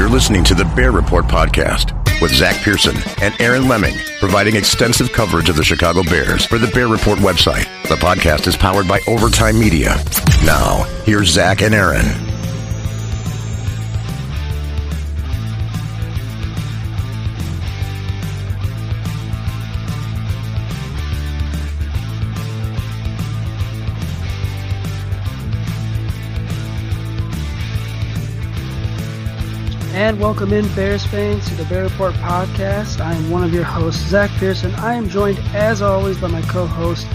You're listening to the Bear Report podcast with Zach Pearson and Aaron Leming, providing extensive coverage of the Chicago Bears for the Bear Report website. The podcast is powered by Overtime Media. Now, here's Zach and Aaron. And welcome in, Bears fans, to the Bear Report podcast. I am one of your hosts, Zach Pearson. I am joined, as always, by my co host,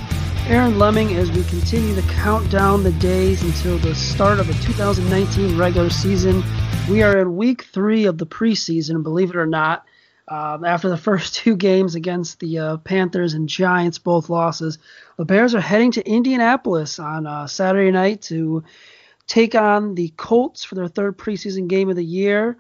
Aaron Leming, as we continue to count down the days until the start of the 2019 regular season. We are in week three of the preseason, and believe it or not. Um, after the first two games against the uh, Panthers and Giants, both losses, the Bears are heading to Indianapolis on uh, Saturday night to take on the Colts for their third preseason game of the year.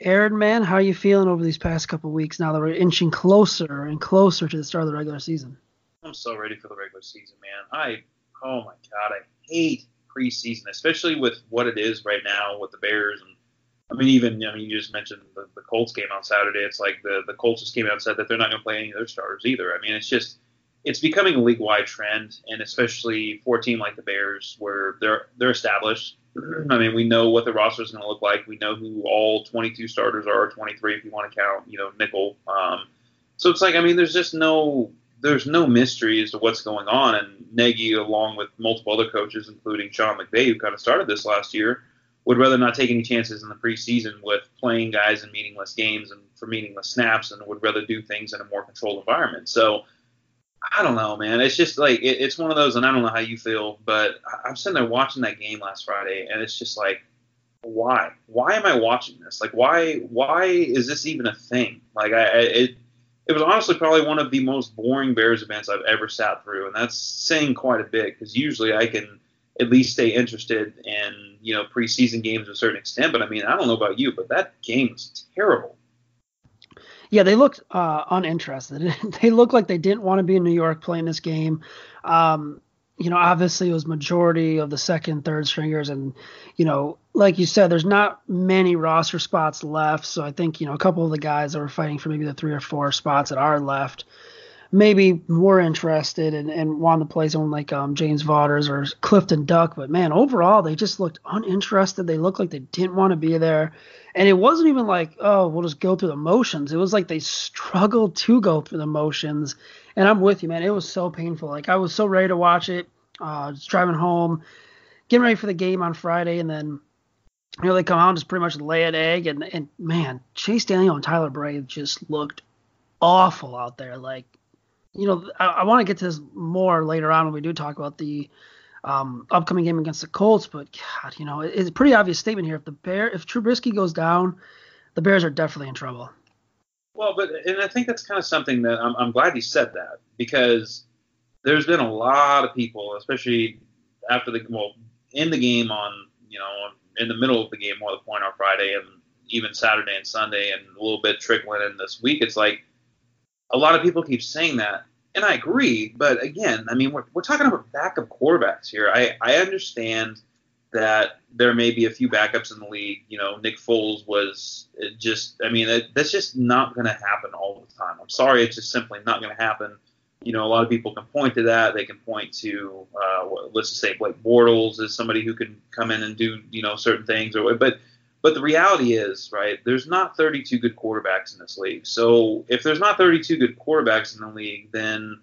Aaron, man, how are you feeling over these past couple weeks now that we're inching closer and closer to the start of the regular season? I'm so ready for the regular season, man. I, oh my God, I hate preseason, especially with what it is right now with the Bears. And I mean, even, I mean, you just mentioned the, the Colts game on Saturday. It's like the, the Colts just came out and said that they're not going to play any of their starters either. I mean, it's just, it's becoming a league wide trend, and especially for a team like the Bears, where they're they're established. I mean, we know what the roster is going to look like. We know who all 22 starters are, 23 if you want to count, you know, nickel. Um, so it's like, I mean, there's just no there's no mystery as to what's going on. And Nagy, along with multiple other coaches, including Sean McVay, who kind of started this last year, would rather not take any chances in the preseason with playing guys in meaningless games and for meaningless snaps, and would rather do things in a more controlled environment. So I don't know, man. It's just like it, it's one of those, and I don't know how you feel, but I'm sitting there watching that game last Friday, and it's just like, why? Why am I watching this? Like, why? Why is this even a thing? Like, I it it was honestly probably one of the most boring Bears events I've ever sat through, and that's saying quite a bit because usually I can at least stay interested in you know preseason games to a certain extent. But I mean, I don't know about you, but that game was terrible. Yeah, they looked uh, uninterested. they looked like they didn't want to be in New York playing this game. Um, you know, obviously it was majority of the second, third stringers, and you know, like you said, there's not many roster spots left. So I think you know a couple of the guys that were fighting for maybe the three or four spots that are left, maybe more interested and, and wanted to play someone like um, James Vaughters or Clifton Duck. But man, overall they just looked uninterested. They looked like they didn't want to be there. And it wasn't even like, oh, we'll just go through the motions. It was like they struggled to go through the motions. And I'm with you, man. It was so painful. Like I was so ready to watch it. Uh, just driving home, getting ready for the game on Friday, and then you know they come out and just pretty much lay an egg. And and man, Chase Daniel and Tyler Bray just looked awful out there. Like, you know, I, I want to get to this more later on when we do talk about the um, upcoming game against the Colts. But God, you know, it's a pretty obvious statement here. If the Bear, if Trubisky goes down, the Bears are definitely in trouble. Well, but and I think that's kind of something that I'm, I'm glad you said that because there's been a lot of people, especially after the well in the game on you know in the middle of the game more the point on Friday and even Saturday and Sunday and a little bit trickling in this week. It's like a lot of people keep saying that, and I agree. But again, I mean, we're, we're talking about backup quarterbacks here. I, I understand that there may be a few backups in the league. You know, Nick Foles was just, I mean, it, that's just not going to happen all the time. I'm sorry, it's just simply not going to happen. You know, a lot of people can point to that. They can point to, uh, let's just say Blake Bortles is somebody who can come in and do, you know, certain things. Or, but but the reality is, right, there's not 32 good quarterbacks in this league. So if there's not 32 good quarterbacks in the league, then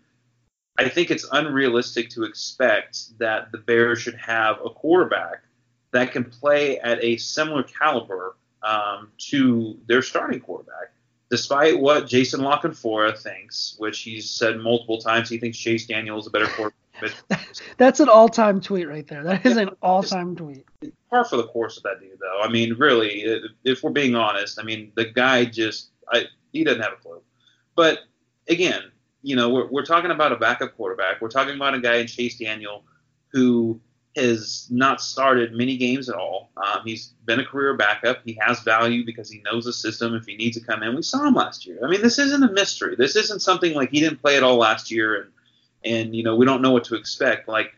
I think it's unrealistic to expect that the Bears should have a quarterback that can play at a similar caliber um, to their starting quarterback. Despite what Jason La Canfora thinks, which he's said multiple times, he thinks Chase Daniel is a better quarterback That's an all-time tweet right there. That is yeah, an all-time tweet. Par for the course of that dude, though. I mean, really, if we're being honest, I mean, the guy just, I, he doesn't have a clue. But again, you know, we're, we're talking about a backup quarterback. We're talking about a guy in Chase Daniel who has not started many games at all. Um, he's been a career backup. He has value because he knows the system. If he needs to come in, we saw him last year. I mean, this isn't a mystery. This isn't something like he didn't play at all last year and and you know we don't know what to expect. Like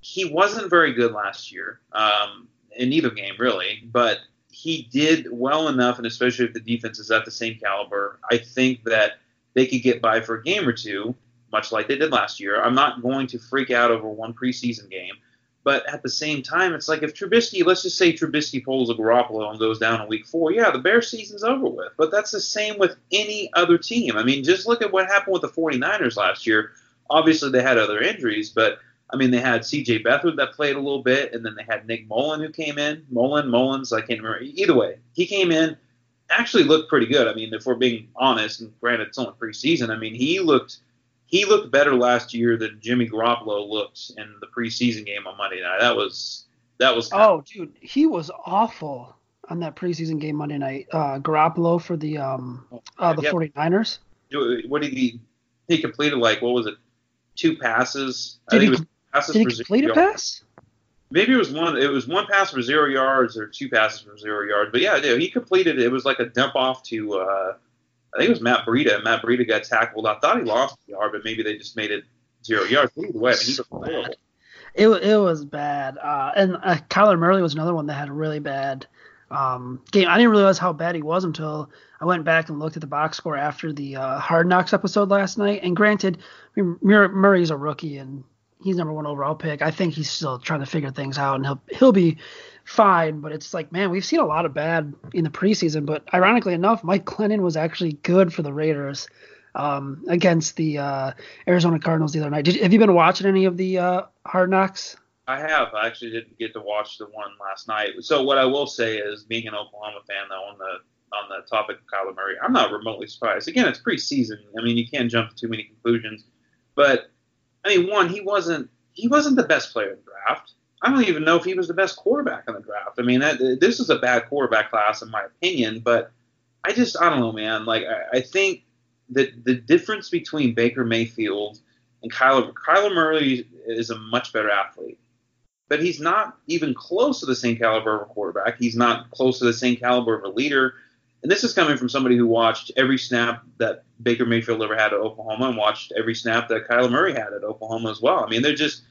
he wasn't very good last year um, in either game really, but he did well enough, and especially if the defense is at the same caliber, I think that they could get by for a game or two, much like they did last year. I'm not going to freak out over one preseason game. But at the same time, it's like if Trubisky, let's just say Trubisky pulls a Garoppolo and goes down in week four, yeah, the Bears season's over with. But that's the same with any other team. I mean, just look at what happened with the 49ers last year Obviously, they had other injuries, but I mean, they had C.J. Beathard that played a little bit, and then they had Nick Mullen who came in. Mullen, Mullins, I can't remember. Either way, he came in, actually looked pretty good. I mean, if we're being honest, and granted it's only preseason, I mean, he looked he looked better last year than Jimmy Garoppolo looked in the preseason game on Monday night. That was that was. Oh, dude, he was awful on that preseason game Monday night. Uh, Garoppolo for the um uh, the yeah. 49ers. What did he? He completed like what was it? Two passes. Did he, passes did he complete a pass? Maybe it was one. It was one pass for zero yards or two passes for zero yards. But yeah, he completed. It was like a dump off to. Uh, I think it was Matt Breida. Matt Breida got tackled. I thought he lost the yard, but maybe they just made it zero yards. Either way, I mean, he was horrible. It, it was bad. Uh, and uh, Kyler Murray was another one that had a really bad um, game. I didn't realize how bad he was until I went back and looked at the box score after the uh, Hard Knocks episode last night. And granted, I mean, Murray's a rookie and he's number one overall pick. I think he's still trying to figure things out, and he'll he'll be fine. But it's like, man, we've seen a lot of bad in the preseason. But ironically enough, Mike Glennon was actually good for the Raiders um, against the uh, Arizona Cardinals the other night. Did, have you been watching any of the uh, Hard Knocks? I have. I actually didn't get to watch the one last night. So what I will say is, being an Oklahoma fan, though, on the on the topic of Kyler Murray, I'm not remotely surprised. Again, it's preseason. I mean, you can't jump to too many conclusions. But I mean, one, he wasn't he wasn't the best player in the draft. I don't even know if he was the best quarterback in the draft. I mean, that, this is a bad quarterback class in my opinion. But I just I don't know, man. Like I, I think that the difference between Baker Mayfield and Kyler Kyler Murray is a much better athlete but he's not even close to the same caliber of a quarterback. He's not close to the same caliber of a leader. And this is coming from somebody who watched every snap that Baker Mayfield ever had at Oklahoma and watched every snap that Kyler Murray had at Oklahoma as well. I mean, they're just,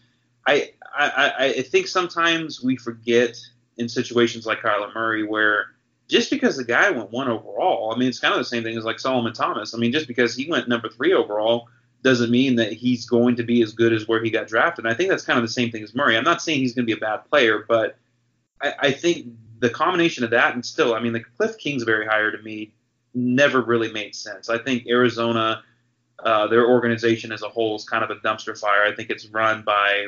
I, I, I think sometimes we forget in situations like Kyler Murray where just because the guy went one overall, I mean, it's kind of the same thing as like Solomon Thomas. I mean, just because he went number three overall doesn't mean that he's going to be as good as where he got drafted. And I think that's kind of the same thing as Murray. I'm not saying he's going to be a bad player, but I, I think the combination of that and still, I mean, the Cliff Kingsbury hire to me never really made sense. I think Arizona, uh, their organization as a whole, is kind of a dumpster fire. I think it's run by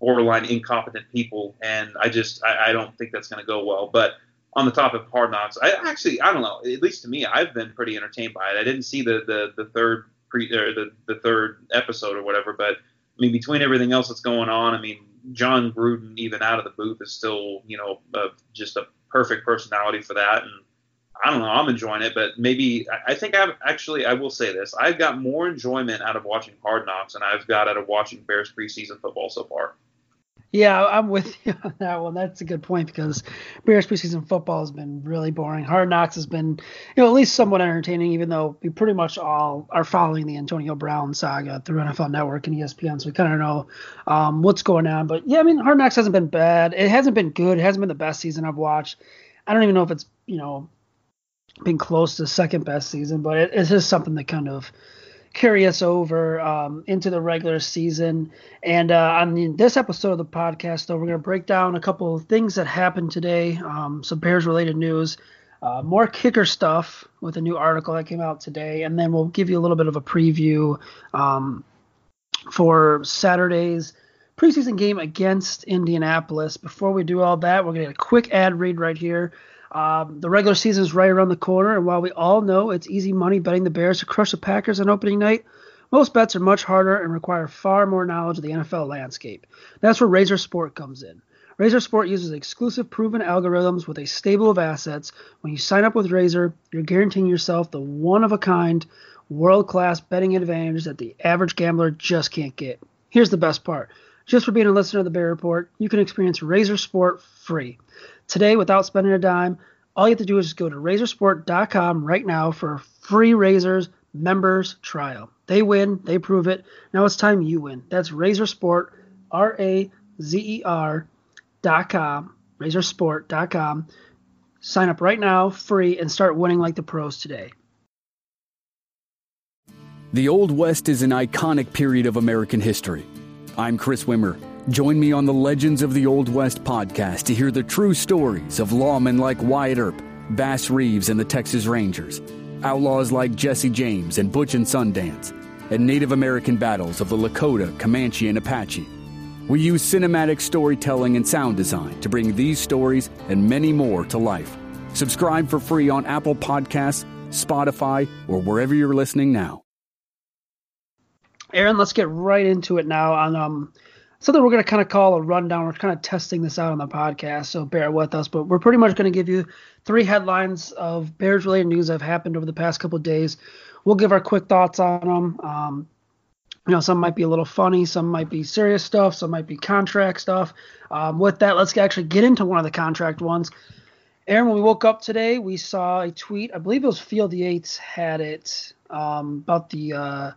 borderline incompetent people, and I just I, I don't think that's going to go well. But on the topic of Hard Knocks, I actually I don't know. At least to me, I've been pretty entertained by it. I didn't see the the, the third pre or the, the third episode or whatever, but I mean, between everything else that's going on, I mean, Jon Gruden, even out of the booth, is still, you know, uh, just a perfect personality for that. And I don't know, I'm enjoying it, but maybe I think I've actually, I will say this: I've got more enjoyment out of watching Hard Knocks than I've got out of watching Bears preseason football so far. Yeah, I'm with you on that one. That's a good point because Bears preseason football has been really boring. Hard Knocks has been, you know, at least somewhat entertaining, even though we pretty much all are following the Antonio Brown saga through NFL Network and ESPN, so we kind of know um, what's going on. But yeah, I mean, Hard Knocks hasn't been bad. It hasn't been good. It hasn't been the best season I've watched. I don't even know if it's, you know, been close to second best season, but it, it's just something that kind of carry us over um, into the regular season. And uh, on this episode of the podcast, though, we're going to break down a couple of things that happened today, um, some Bears related news, uh, more kicker stuff with a new article that came out today, and then we'll give you a little bit of a preview um, for Saturday's preseason game against Indianapolis. Before we do all that, we're going to get a quick ad read right here. Um, the regular season is right around the corner, and while we all know it's easy money betting the Bears to crush the Packers on opening night, most bets are much harder and require far more knowledge of the NFL landscape. That's where Razor Sport comes in. Razor Sport uses exclusive proven algorithms with a stable of assets. When you sign up with Razor, you're guaranteeing yourself the one of a kind, world class betting advantage that the average gambler just can't get. Here's the best part just for being a listener of the Bear Report, you can experience Razor Sport free. Today, without spending a dime, all you have to do is just go to razorsport.com right now for a free Razors members trial. They win, they prove it. Now it's time you win. That's Razorsport, R A Z E R dot com, razorsport.com. Sign up right now, free, and start winning like the pros today. The Old West is an iconic period of American history. I'm Chris Wimmer. Join me on the Legends of the Old West podcast to hear the true stories of lawmen like Wyatt Earp, Bass Reeves and the Texas Rangers, outlaws like Jesse James and Butch and Sundance, and Native American battles of the Lakota, Comanche, and Apache. We use cinematic storytelling and sound design to bring these stories and many more to life. Subscribe for free on Apple Podcasts, Spotify, or wherever you're listening now. Aaron, let's get right into it now on um, something we're going to kind of call a rundown. We're kind of testing this out on the podcast, so bear with us. But we're pretty much going to give you three headlines of Bears related news that have happened over the past couple days. We'll give our quick thoughts on them. Um, you know, some might be a little funny, some might be serious stuff, some might be contract stuff. Um, with that, let's actually get into one of the contract ones. Aaron, when we woke up today, we saw a tweet. I believe it was Field Yates had it um, about the uh,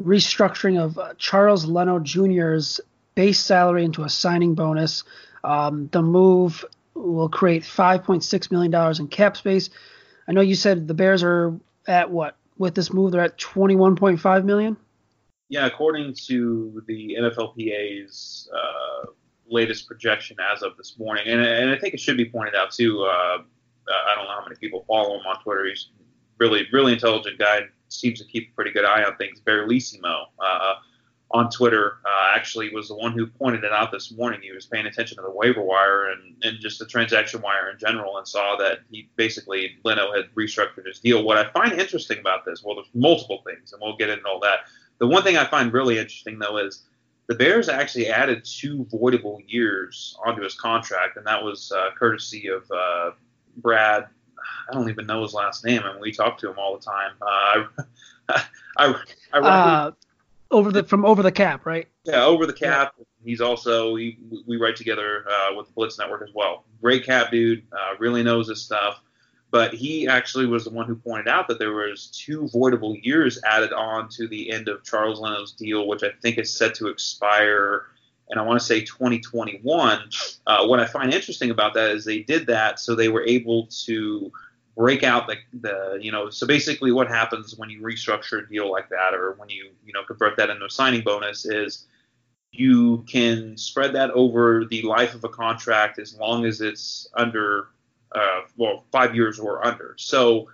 restructuring of uh, Charles Leno Jr.'s base salary into a signing bonus. Um, the move will create $5.6 million in cap space. I know you said the Bears are at what? With this move, they're at 21.5 million. Yeah, according to the NFLPA's uh, latest projection as of this morning, and, and, I think it should be pointed out too. Uh, I don't know how many people follow him on Twitter. He's really, really intelligent guy. Seems to keep a pretty good eye on things. Barrylissimo. Uh, on Twitter uh, actually was the one who pointed it out this morning. He was paying attention to the waiver wire and, and just the transaction wire in general and saw that he basically, Leno had restructured his deal. What I find interesting about this, well, there's multiple things, and we'll get into all that. The one thing I find really interesting, though, is the Bears actually added two voidable years onto his contract, and that was uh, courtesy of uh, Brad. I don't even know his last name, and we talk to him all the time. Uh, I, I, I, uh, over the from over the cap, right? Yeah, over the cap. Yeah. He's also he, we write together uh, with the Blitz Network as well. Great cap dude, uh, really knows his stuff. But he actually was the one who pointed out that there was two voidable years added on to the end of Charles Leno's deal, which I think is set to expire. And I want to say 2021. Uh, what I find interesting about that is they did that so they were able to break out the, the you know so basically what happens when you restructure a deal like that or when you you know convert that into a signing bonus is you can spread that over the life of a contract as long as it's under uh, well five years or under. So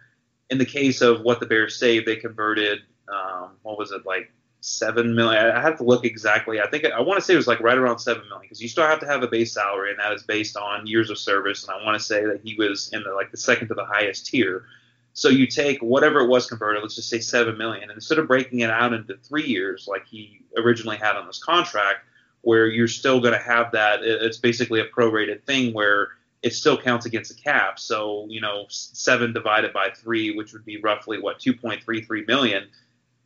in the case of what the bears saved they converted um, what was it like seven million. I have to look exactly. I think I want to say it was like right around seven million because you still have to have a base salary, and that is based on years of service. And I want to say that he was in the like the second to the highest tier. So you take whatever it was converted, let's just say seven million, and instead of breaking it out into three years like he originally had on this contract, where you're still going to have that, it's basically a prorated thing where it still counts against the cap. So you know, seven divided by three, which would be roughly what 2.33 million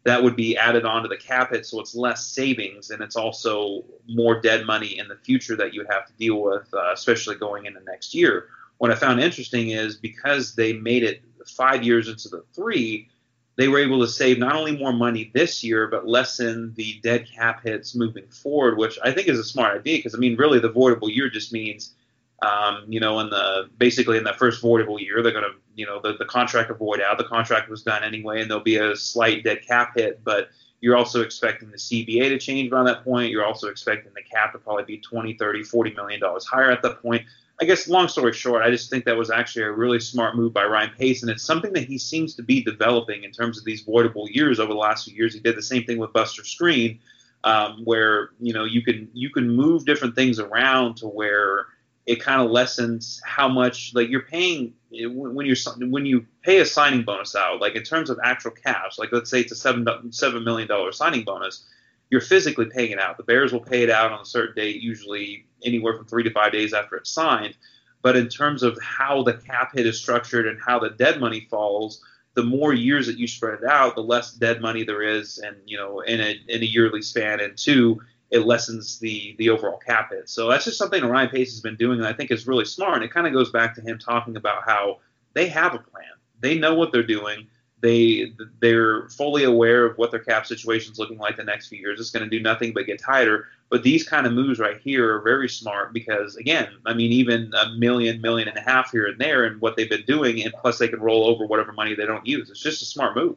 that would be added onto the cap hit, so it's less savings and it's also more dead money in the future that you would have to deal with, uh, especially going into next year. What I found interesting is because they made it five years into the three, they were able to save not only more money this year, but lessen the dead cap hits moving forward, which I think is a smart idea because I mean, really, the voidable year just means um, you know, in the basically in that first voidable year, they're going to, you know, the, the contract will void out. The contract was done anyway, and there'll be a slight dead cap hit. But you're also expecting the CBA to change around that point. You're also expecting the cap to probably be 20, 30, 40 million dollars higher at that point. I guess, long story short, I just think that was actually a really smart move by Ryan Pace, and it's something that he seems to be developing in terms of these voidable years over the last few years. He did the same thing with Buster Skrine, um, where you know you can you can move different things around to where it kind of lessens how much like you're paying eh, when you're when you pay a signing bonus out like in terms of actual cash like let's say it's a seven seven million dollar signing bonus you're physically paying it out. The bears will pay it out on a certain date usually anywhere from three to five days after it's signed. But in terms of how the cap hit is structured and how the dead money falls the more years that you spread it out the less dead money there is and you know in a in a yearly span. And two it lessens the the overall cap hit. So that's just something Ryan Pace has been doing and I think is really smart. And it kind of goes back to him talking about how they have a plan. They know what they're doing. They they're fully aware of what their cap situation is looking like the next few years. It's going to do nothing but get tighter. But these kind of moves right here are very smart because again, I mean, even a million, million and a half here and there, and what they've been doing, and plus they can roll over whatever money they don't use. It's just a smart move.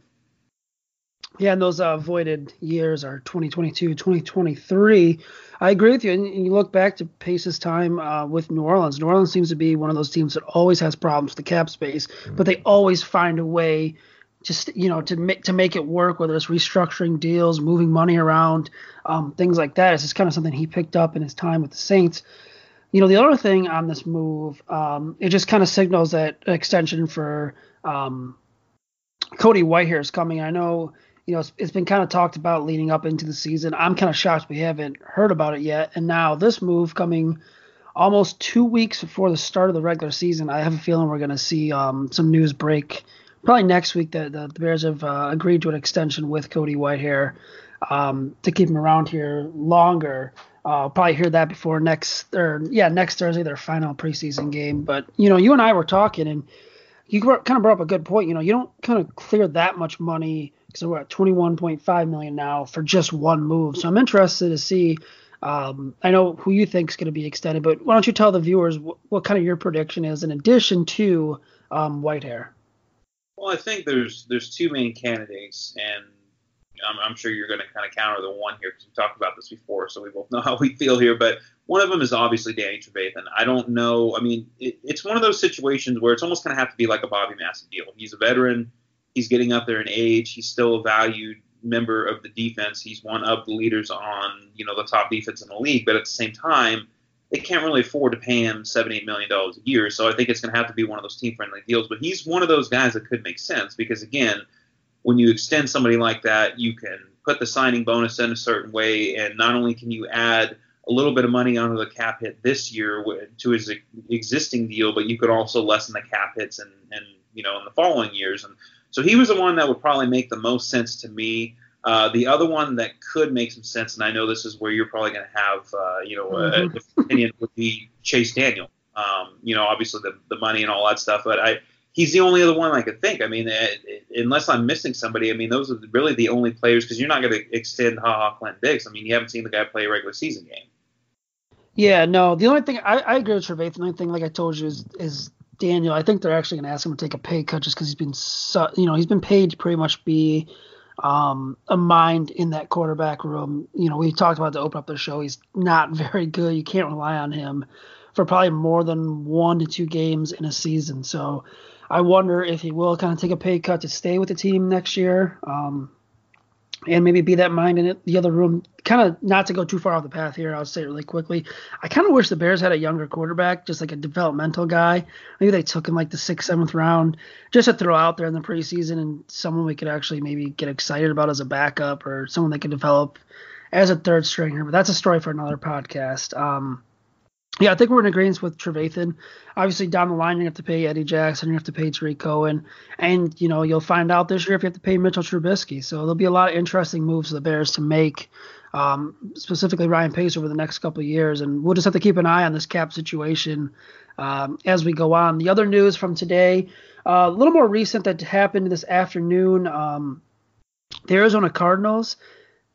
Yeah, and those uh, voided years are 2022, 2023. I agree with you. And you look back to Pace's time uh, with New Orleans. New Orleans seems to be one of those teams that always has problems with the cap space, mm-hmm. but they always find a way just you know to make to make it work whether it's restructuring deals moving money around um, things like that it's just kind of something he picked up in his time with the saints you know the other thing on this move um, it just kind of signals that extension for um, cody whitehair is coming i know you know, it's, it's been kind of talked about leading up into the season. I'm kind of shocked we haven't heard about it yet. And now this move coming almost two weeks before the start of the regular season, I have a feeling we're going to see um, some news break probably next week that the, the, Bears have uh, agreed to an extension with Cody Whitehair um, to keep him around here longer. I'll probably hear that before next or yeah next Thursday their final preseason game. But you know, you and I were talking, and you kind of brought up a good point. You know, you don't kind of clear that much money because we're at 21.5 million now for just one move. So I'm interested to see. Um, I know who you think is going to be extended, but why don't you tell the viewers what, what kind of your prediction is in addition to um, Whitehair? Well, I think there's there's two main candidates, and I'm, I'm sure you're going to kind of counter the one here because we talked about this before, so we both know how we feel here. But one of them is obviously Danny Trevathan. I don't know. I mean, it, it's one of those situations where it's almost going to have to be like a Bobby Massie deal. He's a veteran he's getting up there in age. He's still a valued member of the defense. He's one of the leaders on you know the top defense in the league. But at the same time, they can't really afford to pay him seven eight million dollars a year. So I think it's going to have to be one of those team friendly deals. But he's one of those guys that could make sense because again, when you extend somebody like that, you can put the signing bonus in a certain way, and not only can you add a little bit of money onto the cap hit this year to his existing deal, but you could also lessen the cap hits and, and you know in the following years. And so he was the one that would probably make the most sense to me. Uh, the other one that could make some sense, and I know this is where you're probably going to have, uh, you know, mm-hmm. a different opinion, would be Chase Daniel. Um, you know, obviously the, the money and all that stuff, but I he's the only other one I could think. I mean, it, it, unless I'm missing somebody, I mean, those are really the only players because you're not going to extend Ha Ha Clinton-Dix. I mean, you haven't seen the guy play a regular season game. Yeah, no. The only thing I, I agree with Trevathan. The only thing, like I told you, is is Daniel, I think they're actually going to ask him to take a pay cut just because he's been, you know, he's been paid to pretty much be um, a mind in that quarterback room. You know, we talked about to open up the show. He's not very good. You can't rely on him for probably more than one to two games in a season. So I wonder if he will kind of take a pay cut to stay with the team next year. Um, and maybe be that mind in it the other room. Kind of not to go too far off the path here. I'll say it really quickly. I kind of wish the Bears had a younger quarterback, just like a developmental guy. Maybe they took him like the sixth, seventh round, just to throw out there in the preseason, and someone we could actually maybe get excited about as a backup or someone they could develop as a third stringer. But that's a story for another podcast. Um, yeah, I think we're in agreement with Trevathan. Obviously, down the line, you have to pay Eddie Jackson, you have to pay Tarik Cohen, and you know you'll find out this year if you have to pay Mitchell Trubisky. So there'll be a lot of interesting moves for the Bears to make, um, specifically Ryan Pace over the next couple of years, and we'll just have to keep an eye on this cap situation um, as we go on. The other news from today, uh, a little more recent that happened this afternoon. Um, the Arizona Cardinals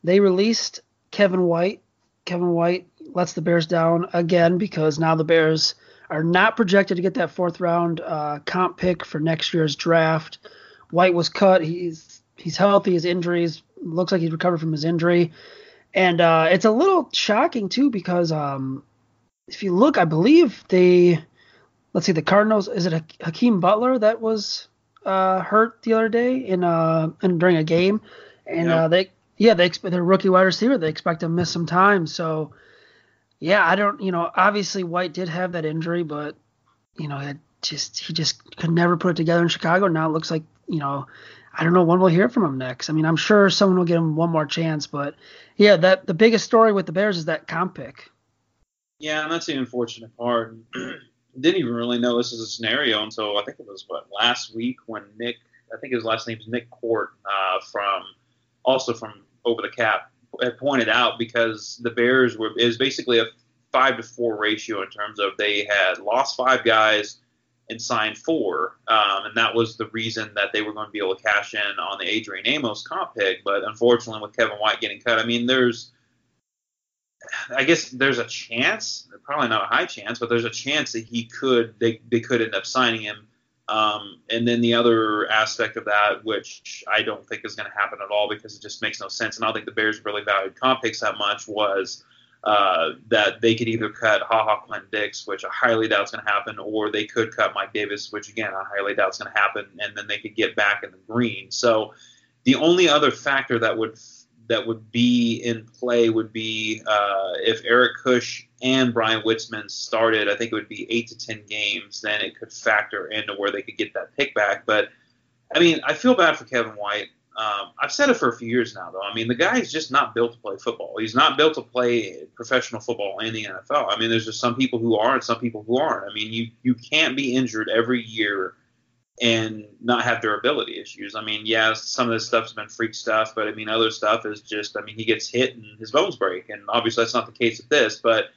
they released Kevin White. Kevin White lets the Bears down again because now the Bears are not projected to get that fourth round uh, comp pick for next year's draft. White was cut. He's he's healthy. His injuries looks like he's recovered from his injury, and uh, it's a little shocking too because um, if you look, I believe the let's see the Cardinals. Is it Hakeem Butler that was uh, hurt the other day in uh in during a game, and uh, they yeah they expect their rookie wide receiver they expect to miss some time so yeah, I don't, you know, obviously White did have that injury, but you know, it just he just could never put it together in Chicago. Now it looks like, you know, I don't know when we'll hear from him next. I mean, I'm sure someone will give him one more chance, but yeah, that the biggest story with the Bears is that comp pick. Yeah, and that's the unfortunate part. Didn't even really know this was a scenario until I think it was what last week when Nick, I think his last name is Nick Korte, uh, from also from Over the Cap, had pointed out because the Bears were is basically a five to four ratio in terms of they had lost five guys and signed four, um, and that was the reason that they were going to be able to cash in on the Adrian Amos comp pick. But unfortunately, with Kevin White getting cut, I mean, there's I guess there's a chance, probably not a high chance, but there's a chance that he could they, they could end up signing him um, and then the other aspect of that, which I don't think is going to happen at all because it just makes no sense, and I don't think the Bears really valued comp picks that much, was uh, that they could either cut Ha Ha Clinton Dix, which I highly doubt is going to happen, or they could cut Mike Davis, which again I highly doubt is going to happen, and then they could get back in the green. So the only other factor that would that would be in play would be uh, if Eric Kush and Bryan Witzmann started, I think it would be eight to ten games. Then it could factor into where they could get that pick back. But I mean, I feel bad for Kevin White. Um, I've said it for a few years now, though. I mean, the guy is just not built to play football. He's not built to play professional football in the NFL. I mean, there's just some people who are and some people who aren't. I mean, you you can't be injured every year and not have durability issues. I mean, yeah, some of this stuff's been freak stuff, but I mean, other stuff is just, I mean, he gets hit and his bones break, and obviously that's not the case with this, but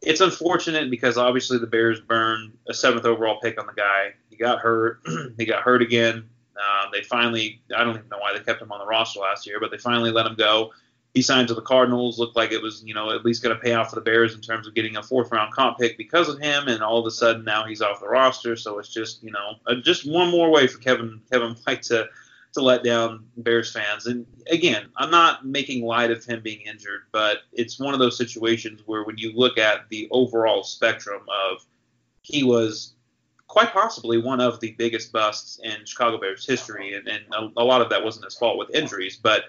it's unfortunate because obviously the Bears burned a seventh overall pick on the guy. He got hurt. he got hurt again. Uh, they finally, I don't even know why they kept him on the roster last year, but they finally let him go he signed to the Cardinals. Looked like it was, you know, at least going to pay off for the Bears in terms of getting a fourth round comp pick because of him. And all of a sudden now he's off the roster. So it's just, you know, uh, just one more way for Kevin Kevin White to to let down Bears fans. And again, I'm not making light of him being injured, but it's one of those situations where when you look at the overall spectrum of he was quite possibly one of the biggest busts in Chicago Bears history, and, and a, a lot of that wasn't his fault with injuries, but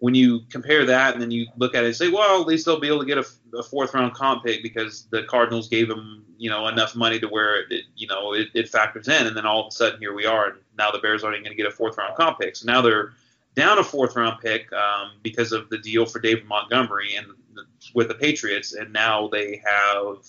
when you compare that and then you look at it and say, well, at least they'll be able to get a, a fourth round comp pick because the Cardinals gave them, you know, enough money to where it, you know, it, it, factors in. And then all of a sudden here we are, and now the Bears aren't even going to get a fourth round comp pick. So now they're down a fourth round pick um, because of the deal for David Montgomery and the, with the Patriots, and now they have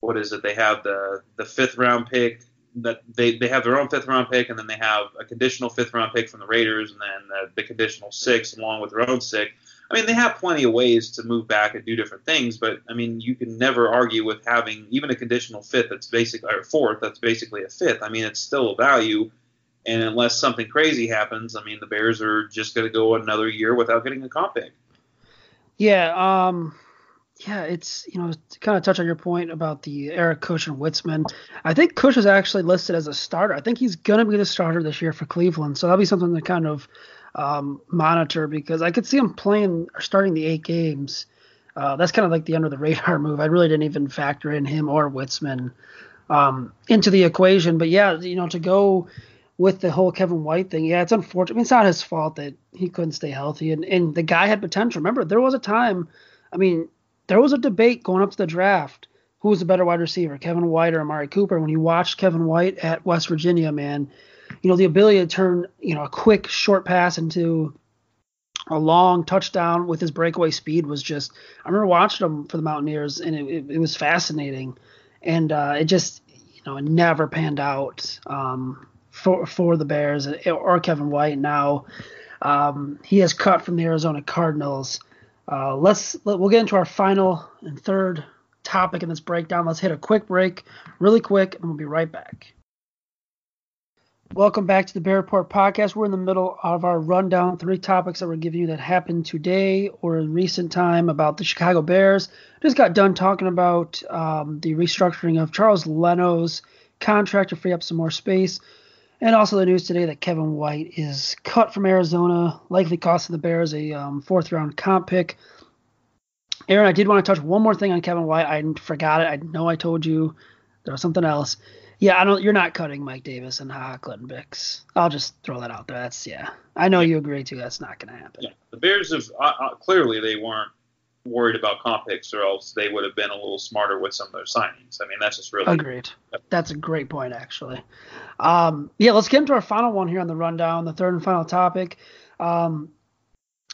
what is it? They have the the fifth round pick that they, they have their own fifth round pick, and then they have a conditional fifth round pick from the Raiders, and then the, the conditional six along with their own six. I mean, they have plenty of ways to move back and do different things, but I mean, you can never argue with having even a conditional fifth that's basically or fourth that's basically a fifth. I mean, it's still a value, and unless something crazy happens, I mean, the Bears are just going to go another year without getting a comp pick. Yeah, um, yeah, it's you know to kind of touch on your point about the Eric Kush and Witzmann. I think Kush is actually listed as a starter. I think he's going to be the starter this year for Cleveland, so that'll be something to kind of um, monitor because I could see him playing or starting the eight games. Uh, that's kind of like the under the radar move. I really didn't even factor in him or Witzmann um, into the equation. But yeah, you know to go with the whole Kevin White thing, yeah, it's unfortunate. I mean, it's not his fault that he couldn't stay healthy, and and the guy had potential. Remember, there was a time, I mean, there was a debate going up to the draft who was the better wide receiver, Kevin White or Amari Cooper. When you watched Kevin White at West Virginia, man, you know the ability to turn you know a quick short pass into a long touchdown with his breakaway speed was just. I remember watching him for the Mountaineers, and it, it, it was fascinating, and uh, it just you know it never panned out. Um, for for the Bears or Kevin White now. Um, he has cut from the Arizona Cardinals. Uh, let's let, we'll get into our final and third topic in this breakdown. Let's hit a quick break, really quick, and we'll be right back. Welcome back to the Bear Report podcast. We're in the middle of our rundown, three topics that we're giving you that happened today or in recent time about the Chicago Bears. Just got done talking about um, the restructuring of Charles Leno's contract to free up some more space. And also the news today that Kevin White is cut from Arizona, likely costing the Bears a um, fourth round comp pick. Aaron, I did want to touch one more thing on Kevin White. I forgot it. I know I told you there was something else. Yeah, I don't. You're not cutting Mike Davis and Ha Clinton Dix. I'll just throw that out there. That's yeah. I know you agree too. That's not going to happen. Yeah, the Bears have uh, uh, clearly they weren't worried about comp picks, or else they would have been a little smarter with some of their signings. I mean, that's just really agreed. That's a great point, actually. Um, yeah, let's get into our final one here on the rundown, the third and final topic. Um,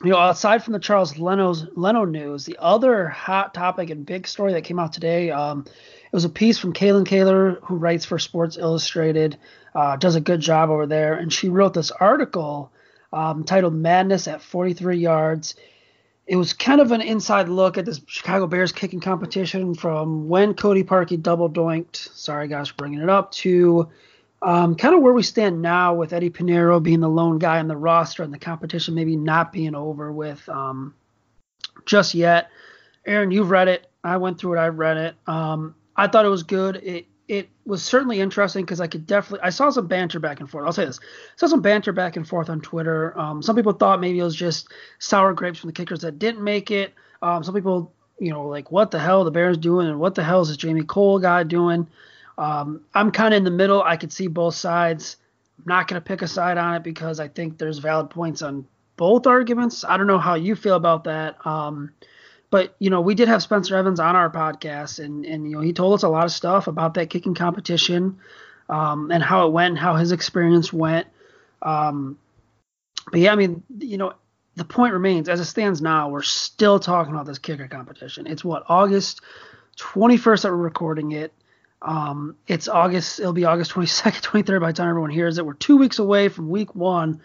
you know, aside from the Charles Leno's Leno news, the other hot topic and big story that came out today, um, it was a piece from Kalyn Kahler, who writes for Sports Illustrated, uh, does a good job over there, and she wrote this article um, titled "Madness at 43 Yards." It was kind of an inside look at this Chicago Bears kicking competition from when Cody Parkey double doinked. Sorry, guys, for bringing it up to um, kind of where we stand now with Eddie Piñeiro being the lone guy on the roster and the competition maybe not being over with um, just yet. Aaron, you've read it. I went through it. I read it. Um, I thought it was good. It it was certainly interesting because I could definitely I saw some banter back and forth. I'll say this: I saw some banter back and forth on Twitter. Um, some people thought maybe it was just sour grapes from the kickers that didn't make it. Um, some people, you know, like what the hell the Bears doing and what the hell is this Jamie Kohl guy doing? Um, I'm kind of in the middle. I could see both sides. I'm not going to pick a side on it because I think there's valid points on both arguments. I don't know how you feel about that. Um, but you know, we did have Spencer Evans on our podcast, and and you know, he told us a lot of stuff about that kicking competition, um, and how it went, how his experience went. Um, but yeah, I mean, you know, the point remains as it stands now. We're still talking about this kicker competition. It's what August 21st that we're recording it. Um, it's August. It'll be August 22nd, 23rd by the time everyone hears it. We're two weeks away from week one,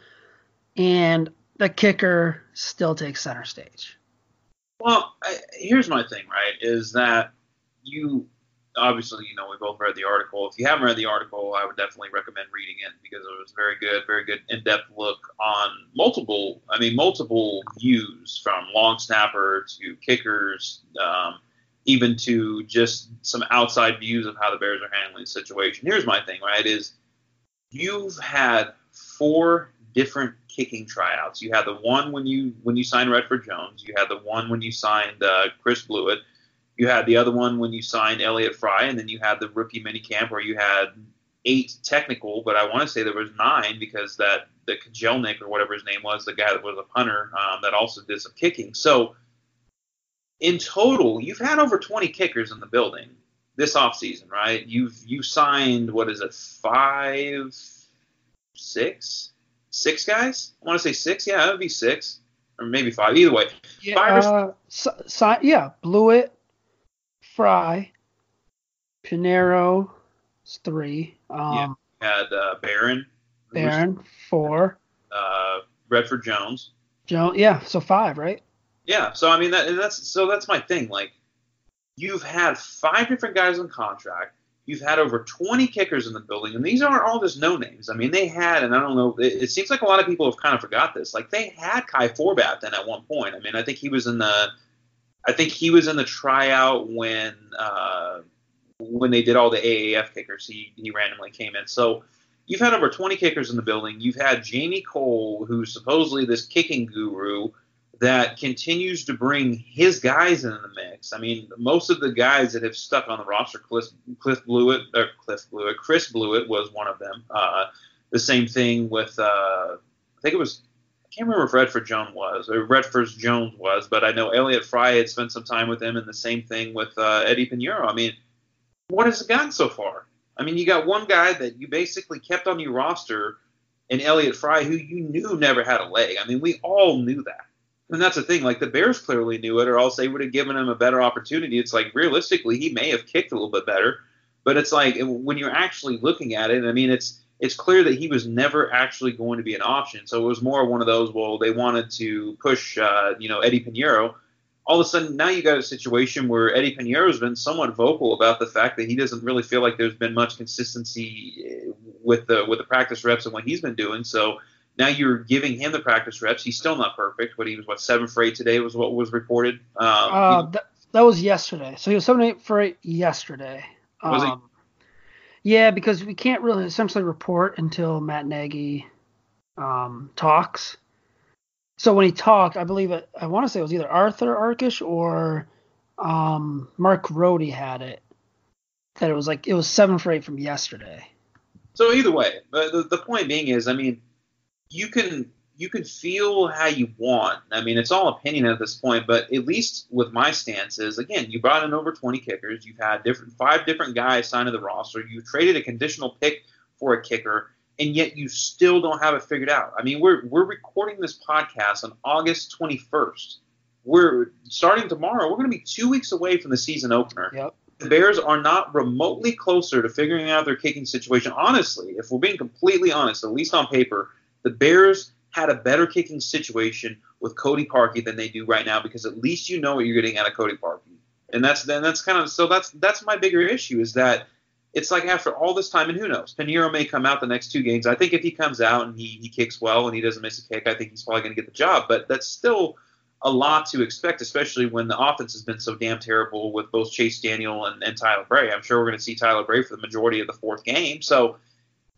and the kicker still takes center stage. Well, I, here's my thing, right? Is that you obviously, you know, we both read the article. If you haven't read the article, I would definitely recommend reading it because it was a very good, very good in-depth look on multiple, I mean, multiple views from long snapper to kickers, um, even to just some outside views of how the Bears are handling the situation. Here's my thing, right? Is you've had four different kicking tryouts. You had the one when you when you signed Redford Jones. You had the one when you signed uh, Chris Blewitt. You had the other one when you signed Elliott Fry, and then you had the rookie minicamp where you had eight technical, but I want to say there was nine because that the Kajelnik or whatever his name was, the guy that was a punter um, that also did some kicking. So in total, you've had over 20 kickers in the building this offseason, right? You've you signed what is it, five, six? Six guys. I want to say six. Yeah, that would be six or maybe five. Either way, yeah, five uh, so, so, yeah, Blewitt, Fry, Piñeiro, three. Um, yeah, had uh, Baron. Baron, four. Uh, Redford Jones. Jones, yeah, so five, right? Yeah, so I mean that, that's so that's my thing. Like, you've had five different guys on contract. You've had over 20 kickers in the building, and these aren't all just no names. I mean, they had, and I don't know, it, it seems like a lot of people have kind of forgot this. Like they had Kai Forbath then at one point. I mean, I think he was in the, I think he was in the tryout when uh, when they did all the AAF kickers. He he randomly came in. So you've had over 20 kickers in the building. You've had Jamie Kohl, who's supposedly this kicking guru that continues to bring his guys in the mix. I mean, most of the guys that have stuck on the roster, Cliff, Cliff Blewitt, or Cliff Blewitt, Chris Blewitt was one of them. Uh, the same thing with uh, I think it was I can't remember if Redford Jones was or Redford Jones was, but I know Elliott Fry had spent some time with him, and the same thing with uh, Eddie Piñeiro. I mean, what has it gotten so far? I mean, you got one guy that you basically kept on your roster, and Elliott Fry, who you knew never had a leg. I mean, we all knew that. And that's the thing. Like the Bears clearly knew it, or else they would have given him a better opportunity. It's like realistically, he may have kicked a little bit better, but it's like when you're actually looking at it. I mean, it's it's clear that he was never actually going to be an option. So it was more one of those. Well, they wanted to push, uh, you know, Eddie Piñeiro all of a sudden now you got a situation where Eddie Piñeiro's been somewhat vocal about the fact that he doesn't really feel like there's been much consistency eh, with the with the practice reps and what he's been doing. So now you're giving him the practice reps. He's still not perfect, but he was what seven for eight today was what was reported. Um, uh, that, that was yesterday. So he was seven eight for eight yesterday. Was um, he? Yeah, because we can't really essentially report until Matt Nagy um, talks. So when he talked, I believe it. I want to say it was either Arthur Arkush or um, Mark Grote had it. That it was like it was seven for eight from yesterday. So either way, the, the point being is, I mean, you can you can feel how you want. I mean, it's all opinion at this point, but at least with my stance is, again, you brought in over 20 kickers. You've had different five different guys signed to the roster. You traded a conditional pick for a kicker and yet you still don't have it figured out. I mean, we're we're recording this podcast on August 21st. We're starting tomorrow. We're going to be two weeks away from the season opener. Yep. The Bears are not remotely closer to figuring out their kicking situation. Honestly, if we're being completely honest, at least on paper, the Bears had a better kicking situation with Cody Parkey than they do right now because at least you know what you're getting out of Cody Parkey. And that's then that's kind of so that's that's my bigger issue is that it's like after all this time, and who knows? Piñeiro may come out the next two games. I think if he comes out and he, he kicks well and he doesn't miss a kick, I think he's probably going to get the job. But that's still a lot to expect, especially when the offense has been so damn terrible with both Chase Daniel and, and Tyler Bray. I'm sure we're going to see Tyler Bray for the majority of the fourth game. So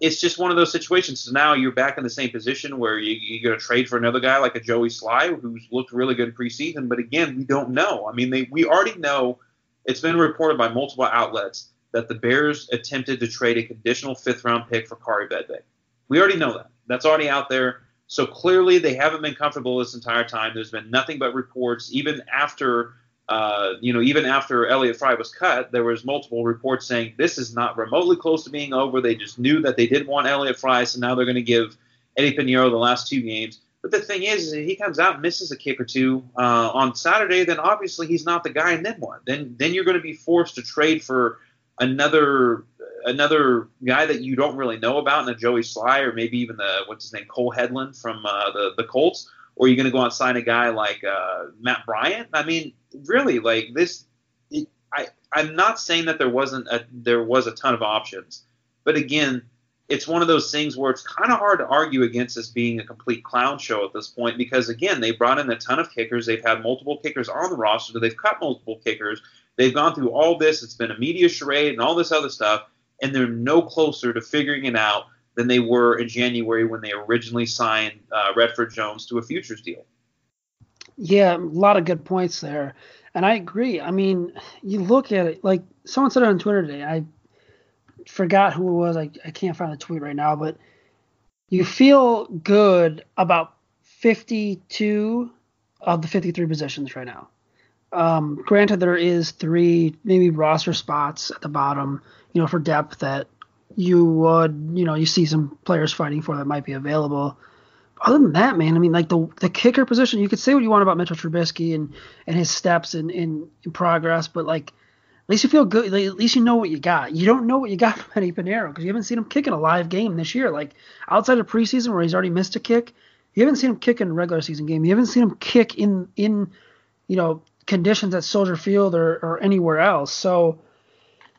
it's just one of those situations. So now you're back in the same position where you, you're going to trade for another guy like a Joey Slye, who's looked really good preseason. But again, we don't know. I mean, they, we already know it's been reported by multiple outlets that the Bears attempted to trade a conditional fifth round pick for Kaare Vedvik. We already know that. That's already out there. So clearly they haven't been comfortable this entire time. There's been nothing but reports, even after uh, you know, even after Elliott Fry was cut, there was multiple reports saying this is not remotely close to being over. They just knew that they didn't want Elliott Fry, so now they're going to give Eddie Piñeiro the last two games. But the thing is, if he comes out and misses a kick or two uh, on Saturday, then obviously he's not the guy. And then what? Then then you're going to be forced to trade for another another guy that you don't really know about and a Joey Slye, or maybe even the what's his name Cole Hedlund from uh, the the Colts, or you're going to go out and sign a guy like uh, Matt Bryant. I mean, really, like this. It, I I'm not saying that there wasn't a, there was a ton of options, but again, it's one of those things where it's kind of hard to argue against this being a complete clown show at this point because again, they brought in a ton of kickers. They've had multiple kickers on the roster. They've cut multiple kickers. They've gone through all this. It's been a media charade and all this other stuff, and they're no closer to figuring it out than they were in January when they originally signed uh, Redford Jones to a futures deal. Yeah, a lot of good points there. And I agree. I mean, you look at it like someone said it on Twitter today. I forgot who it was. I, I can't find the tweet right now, but you feel good about 52 of the 53 positions right now. Um, granted, there is three maybe roster spots at the bottom, you know, for depth that you would, you know, you see some players fighting for that might be available. Other than that, man, I mean, like the the kicker position, you could say what you want about Mitchell Trubisky and and his steps in in, in progress, but like at least you feel good. Like, at least you know what you got. You don't know what you got from Eddie Piñeiro because you haven't seen him kick in a live game this year. Like outside of preseason where he's already missed a kick, you haven't seen him kick in a regular season game. You haven't seen him kick in in you know conditions at Soldier Field or, or anywhere else. So,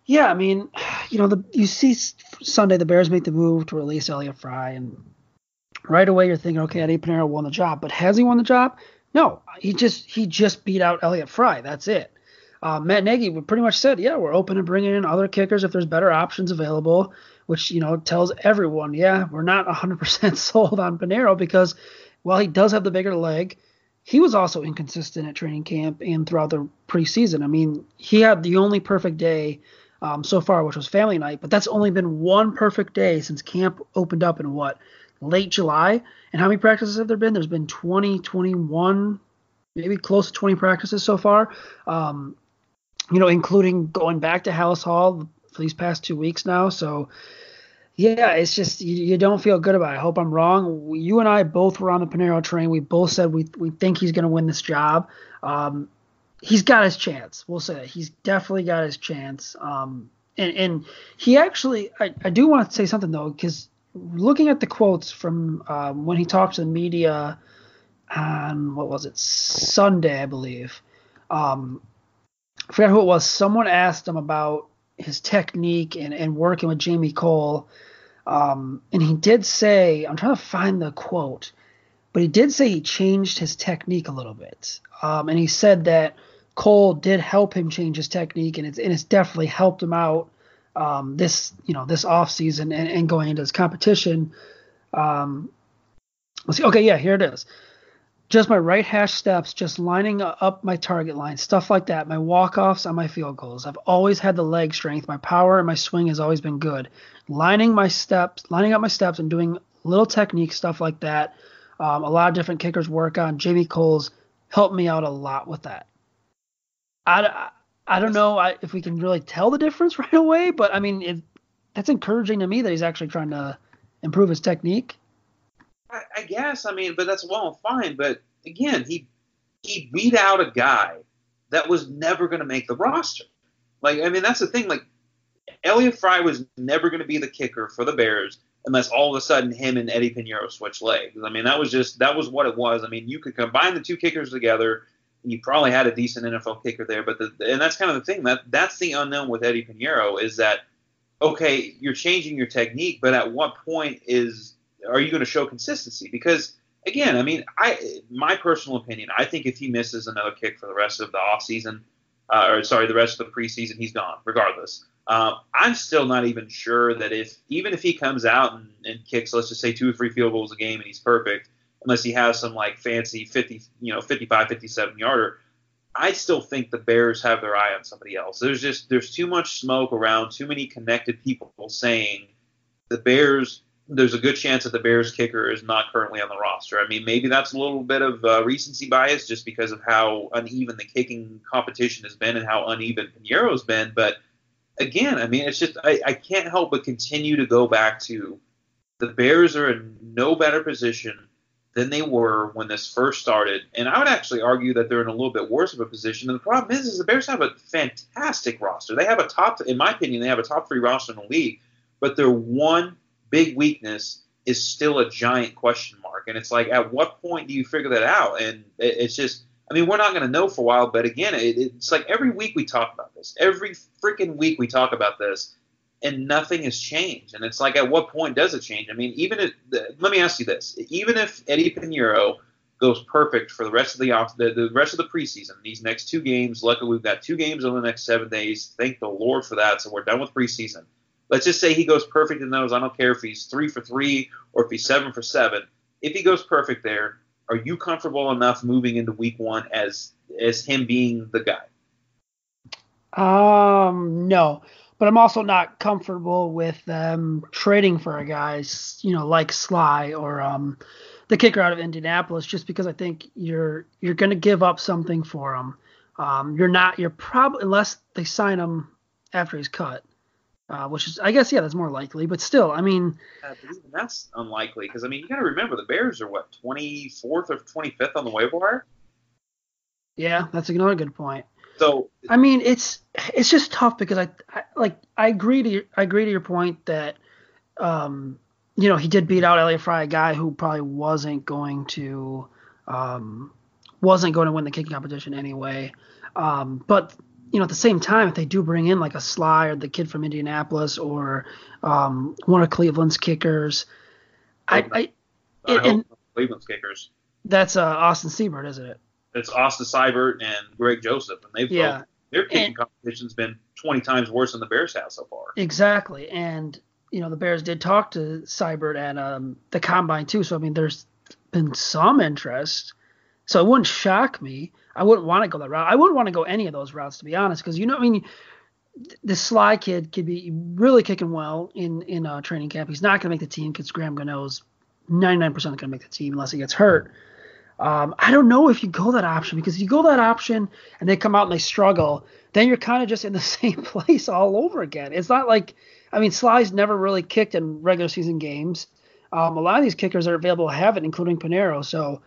yeah, I mean, you know, the you see Sunday the Bears make the move to release Elliott Fry, and right away you're thinking, okay, Eddie Piñeiro won the job, but has he won the job? No, he just he just beat out Elliott Fry. That's it. Uh, Matt Nagy would pretty much said, yeah, we're open to bringing in other kickers if there's better options available, which you know tells everyone, yeah, we're not 100% sold on Piñeiro because while he does have the bigger leg, he was also inconsistent at training camp and throughout the preseason. I mean, he had the only perfect day um, so far, which was family night. But that's only been one perfect day since camp opened up in what late July. And how many practices have there been? There's been 20, 21, maybe close to 20 practices so far. Um, you know, including going back to Halas Hall for these past two weeks now. So yeah, it's just you, you, don't feel good about it. I hope I'm wrong. You and I both were on the Piñeiro train. We both said we we think he's going to win this job. Um, he's got his chance. We'll say that. he's definitely got his chance. Um, and and he actually, I, I do want to say something though, because looking at the quotes from um, when he talked to the media on what was it Sunday, I believe. Um, I forgot who it was. Someone asked him about his technique and, and working with Jamie Kohl. Um, and he did say, I'm trying to find the quote, but he did say he changed his technique a little bit. Um, and he said that Kohl did help him change his technique, and it's and it's definitely helped him out um, this you know this off season and, and going into his competition. Um, let's see. Okay, yeah, here it is just my right hash steps, just lining up my target line, stuff like that. My walk offs on my field goals. I've always had the leg strength. My power and my swing has always been good. Lining my steps, lining up my steps, and doing little technique stuff like that. Um, a lot of different kickers work on. Jamie Kohl's helped me out a lot with that. I, I, I don't know if we can really tell the difference right away, but I mean, it, that's encouraging to me that he's actually trying to improve his technique. I, I guess. I mean, but that's well and fine. But again, he he beat out a guy that was never going to make the roster. Like, I mean, that's the thing. Like, Elliott Fry was never going to be the kicker for the Bears unless all of a sudden him and Eddie Piñeiro switch legs. I mean, that was just that was what it was. I mean, you could combine the two kickers together. You probably had a decent NFL kicker there, but the, and that's kind of the thing that that's the unknown with Eddie Piñeiro is that okay, you're changing your technique, but at what point is are you going to show consistency? Because again, I mean, I my personal opinion, I think if he misses another kick for the rest of the offseason, uh, or sorry, the rest of the preseason, he's gone, regardless. Uh, I'm still not even sure that if even if he comes out and, and kicks, let's just say two or three field goals a game and he's perfect, unless he has some like fancy 50, you know, 55, 57 yarder. I still think the Bears have their eye on somebody else. There's just there's too much smoke around, too many connected people saying the Bears there's a good chance that the Bears kicker is not currently on the roster. I mean, maybe that's a little bit of uh, recency bias just because of how uneven the kicking competition has been and how uneven Piñeiro's been. But again, I mean, it's just I, I can't help but continue to go back to the Bears are in no better position than they were when this first started, and I would actually argue that they're in a little bit worse of a position. And the problem is, is the Bears have a fantastic roster. They have a top, in my opinion, they have a top three roster in the league, but they're one big weakness is still a giant question mark. And it's like, at what point do you figure that out? And it, it's just, I mean, we're not going to know for a while, but again, it, it's like every week we talk about this. Every freaking week we talk about this, and nothing has changed. And it's like, at what point does it change? I mean, even if, let me ask you this: even if Eddie Piñeiro goes perfect for the rest of the off the, the rest of the preseason, these next two games, luckily we've got two games over the next seven days. Thank the Lord for that. So we're done with preseason Let's just say he goes perfect in those. I don't care if he's three for three or if he's seven for seven. If he goes perfect there, are you comfortable enough moving into week one as as him being the guy? Um, no, but I'm also not comfortable with um, trading for a guy, you know, like Slye or um, the kicker out of Indianapolis, just because I think you're you're going to give up something for him. Um, you're not. You're probably unless they sign him after he's cut uh, which is, I guess, yeah, that's more likely. But still, I mean, uh, that's unlikely because I mean, you got to remember the Bears are what 24th or 25th on the waiver wire. Yeah, that's another good point. So I mean, it's it's just tough because I, I like I agree to your, I agree to your point that um you know he did beat out Elliott Fry, a guy who probably wasn't going to um wasn't going to win the kicking competition anyway. Um, but you know, at the same time, if they do bring in like a Slye or the kid from Indianapolis or um, one of Cleveland's kickers, I, I, I it, and Cleveland's kickers. That's uh, Austin Seibert, isn't it? It's Austin Seibert and Greg Joseph, and they've yeah. Both, their kicking and, competition's been 20 times worse than the Bears have so far. Exactly, and you know the Bears did talk to Seibert and um, the combine too, so I mean there's been some interest. So it wouldn't shock me. I wouldn't want to go that route. I wouldn't want to go any of those routes to be honest, because you know, I mean, the Slye kid could be really kicking well in in uh, training camp. He's not going to make the team because Graham Gano's 99% going to make the team unless he gets hurt. Um, I don't know if you go that option because if you go that option and they come out and they struggle, then you're kind of just in the same place all over again. It's not like, I mean, Slye's never really kicked in regular season games. Um, a lot of these kickers are available have it, including Piñeiro. So,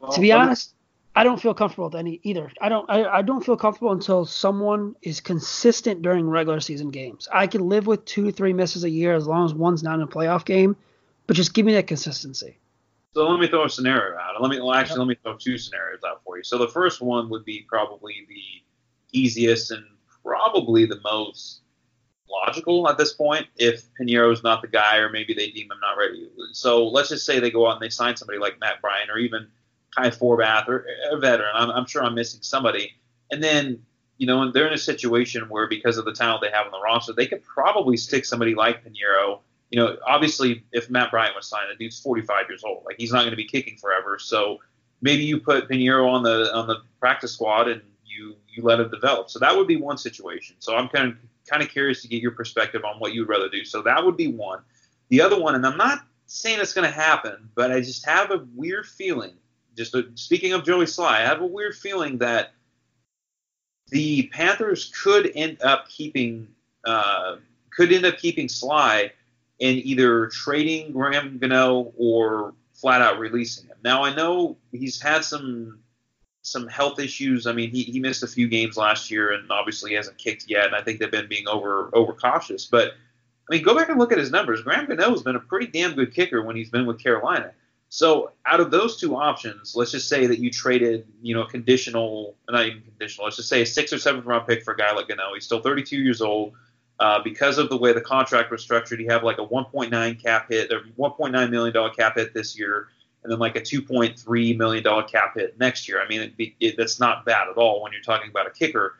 well, to be honest, I don't feel comfortable with any either. I don't. I, I don't feel comfortable until someone is consistent during regular season games. I can live with two, three misses a year as long as one's not in a playoff game, but just give me that consistency. So let me throw a scenario out. Let me well, actually let me throw two scenarios out for you. So the first one would be probably the easiest and probably the most logical at this point if is not the guy or maybe they deem him not ready. So let's just say they go out and they sign somebody like Matt Bryant or even Kai Forbath or a veteran. I'm, I'm sure I'm missing somebody. And then, you know, they're in a situation where because of the talent they have on the roster, they could probably stick somebody like Pineiro – you know, obviously, if Matt Bryant was signed, the dude's 45 years old. Like he's not going to be kicking forever. So maybe you put Pineiro on the on the practice squad and you you let him develop. So that would be one situation. So I'm kind of kind of curious to get your perspective on what you would rather do. So that would be one. The other one, and I'm not saying it's going to happen, but I just have a weird feeling. Just speaking of Joey Slye, I have a weird feeling that the Panthers could end up keeping uh, could end up keeping Slye in either trading Graham Gano or flat out releasing him. Now I know he's had some some health issues. I mean, he, he missed a few games last year and obviously hasn't kicked yet. And I think they've been being over over cautious. But I mean, go back and look at his numbers. Graham Gano has been a pretty damn good kicker when he's been with Carolina. So out of those two options, let's just say that you traded, you know, a conditional, not even conditional, let's just say a six or seventh round pick for a guy like Gano. He's still 32 years old. Uh, because of the way the contract was structured, you have like a 1.9 cap hit or 1.9 million dollar cap hit this year, and then like a 2.3 million dollar cap hit next year. I mean, it, it, that's not bad at all when you're talking about a kicker.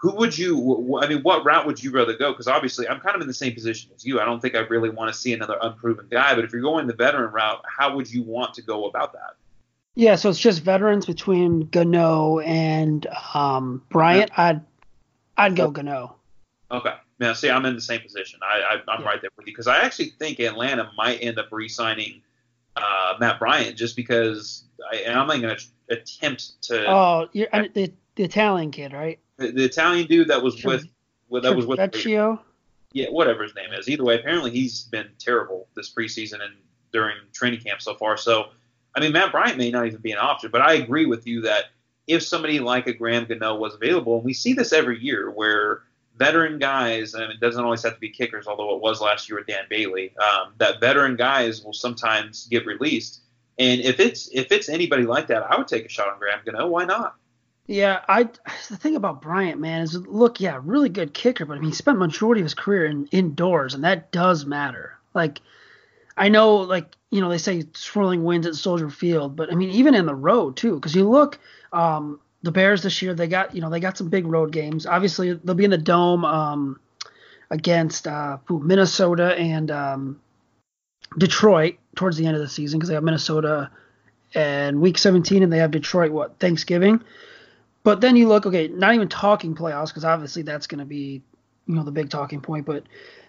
Who would you? I mean, what route would you rather go? Because obviously, I'm kind of in the same position as you. I don't think I really want to see another unproven guy. But if you're going the veteran route, how would you want to go about that? Yeah, so it's just veterans between Gano and um, Bryant. I'd I'd go Gano. Okay. Now, see, I'm in the same position. I, I am yeah. right there with you because I actually think Atlanta might end up re-signing uh, Matt Bryant just because I, and I'm not going to attempt to. Oh, you're, I, the the Italian kid, right? The, the Italian dude that was with, with that was Tavecchio. Yeah, whatever his name is. Either way, apparently he's been terrible this preseason and during training camp so far. So, I mean, Matt Bryant may not even be an option, but I agree with you that if somebody like a Graham Gano was available, and we see this every year where veteran guys, and it doesn't always have to be kickers, although it was last year with Dan Bailey, um, that veteran guys will sometimes get released. And if it's if it's anybody like that, I would take a shot on Graham Gano. Why not? Yeah, I the thing about Bryant, man, is look, yeah, really good kicker, but I mean, he spent majority of his career in indoors, and that does matter. Like, I know, like you know, they say swirling winds at Soldier Field, but I mean, even in the road too, because you look, um, the Bears this year, they got you know they got some big road games. Obviously, they'll be in the dome um, against uh, Minnesota and um, Detroit towards the end of the season because they have Minnesota and Week 17, and they have Detroit what Thanksgiving. But then you look, okay, not even talking playoffs because obviously that's going to be you know the big talking point. But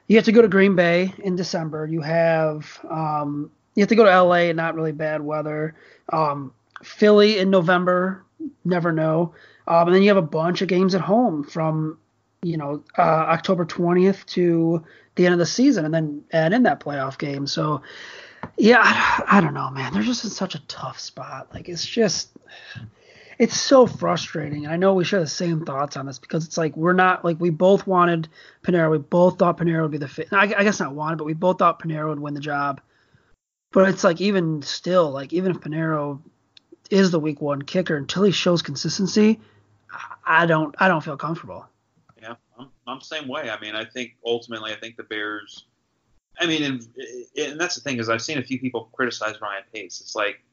you have to go to Green Bay in December. You have um, you have to go to LA not really bad weather. Um, Philly in November, never know. Um, and then you have a bunch of games at home from you know uh, October 20th to the end of the season, and then add in that playoff game. So yeah, I, I don't know, man. They're just in such a tough spot. Like it's just it's so frustrating. And I know we share the same thoughts on this because it's like we're not like we both wanted Pineiro. We both thought Pineiro would be the fit. I, I guess not wanted, but we both thought Pineiro would win the job. But it's like even still, like even if Pineiro is the week one kicker until he shows consistency, I don't I don't feel comfortable. Yeah, I'm, I'm the same way. I mean, I think ultimately, I think the Bears. I mean, and, and that's the thing is I've seen a few people criticize Ryan Pace. It's like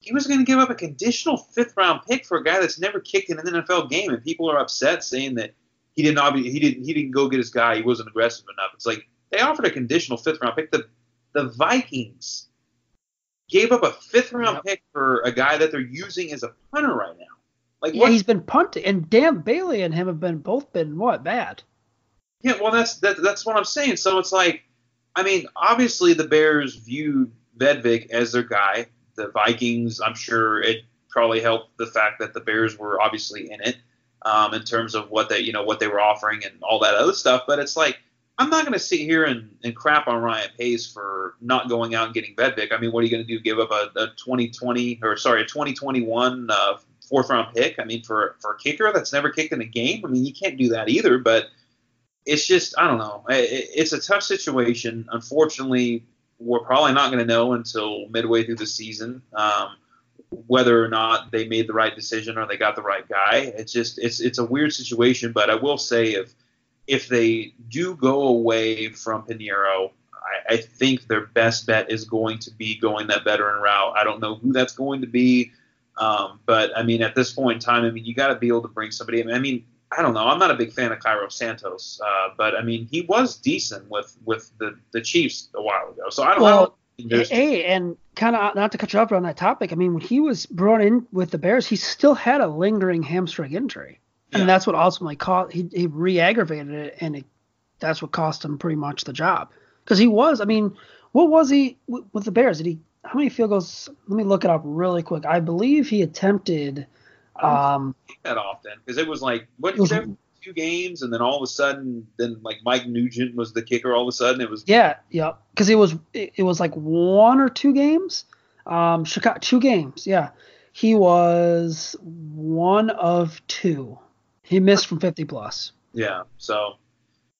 he was going to give up a conditional fifth round pick for a guy that's never kicked in an NFL game, and people are upset saying that he didn't he didn't he didn't go get his guy. He wasn't aggressive enough. It's like they offered a conditional fifth round pick. The the Vikings gave up a fifth round yep. pick for a guy that they're using as a punter right now. Like yeah, what? he's been punting, and Dan Bailey and him have been both been what bad. Yeah, well, that's that, that's what I'm saying. So it's like, I mean, obviously the Bears viewed Vedvik as their guy. The Vikings, I'm sure it probably helped the fact that the Bears were obviously in it um, in terms of what they, you know, what they were offering and all that other stuff. But it's like, I'm not going to sit here and, and crap on Ryan Pace for not going out and getting Vedvik. I mean, what are you going to do? Give up a, a 2020 or sorry, a 2021 uh, fourth round pick? I mean, for for a kicker that's never kicked in a game. I mean, you can't do that either. But it's just I don't know. It, it's a tough situation. Unfortunately, we're probably not going to know until midway through the season um, whether or not they made the right decision or they got the right guy. It's just it's it's a weird situation. But I will say if if they do go away from Piñeiro, I, I think their best bet is going to be going that veteran route. I don't know who that's going to be. Um, but I mean, at this point in time, I mean, you got to be able to bring somebody. I mean, I don't know. I'm not a big fan of Cairo Santos, uh, but I mean, he was decent with with the the Chiefs a while ago. So I don't Well, know. Hey, and kind of not to cut you off on that topic. I mean, when he was brought in with the Bears, he still had a lingering hamstring injury, Yeah. and that's what ultimately caused he he re-aggravated it, and it, that's what cost him pretty much the job. Because he was, I mean, what was he with, with the Bears? Did he? How many field goals? Let me look it up really quick. I believe he attempted. Um, that often because it was like what was- two games and then all of a sudden then like Mike Nugent was the kicker all of a sudden it was Yeah, yeah, because it was it, it was like one or two games. Um, Chicago two games. Yeah, he was one of two. He missed from fifty plus. yeah so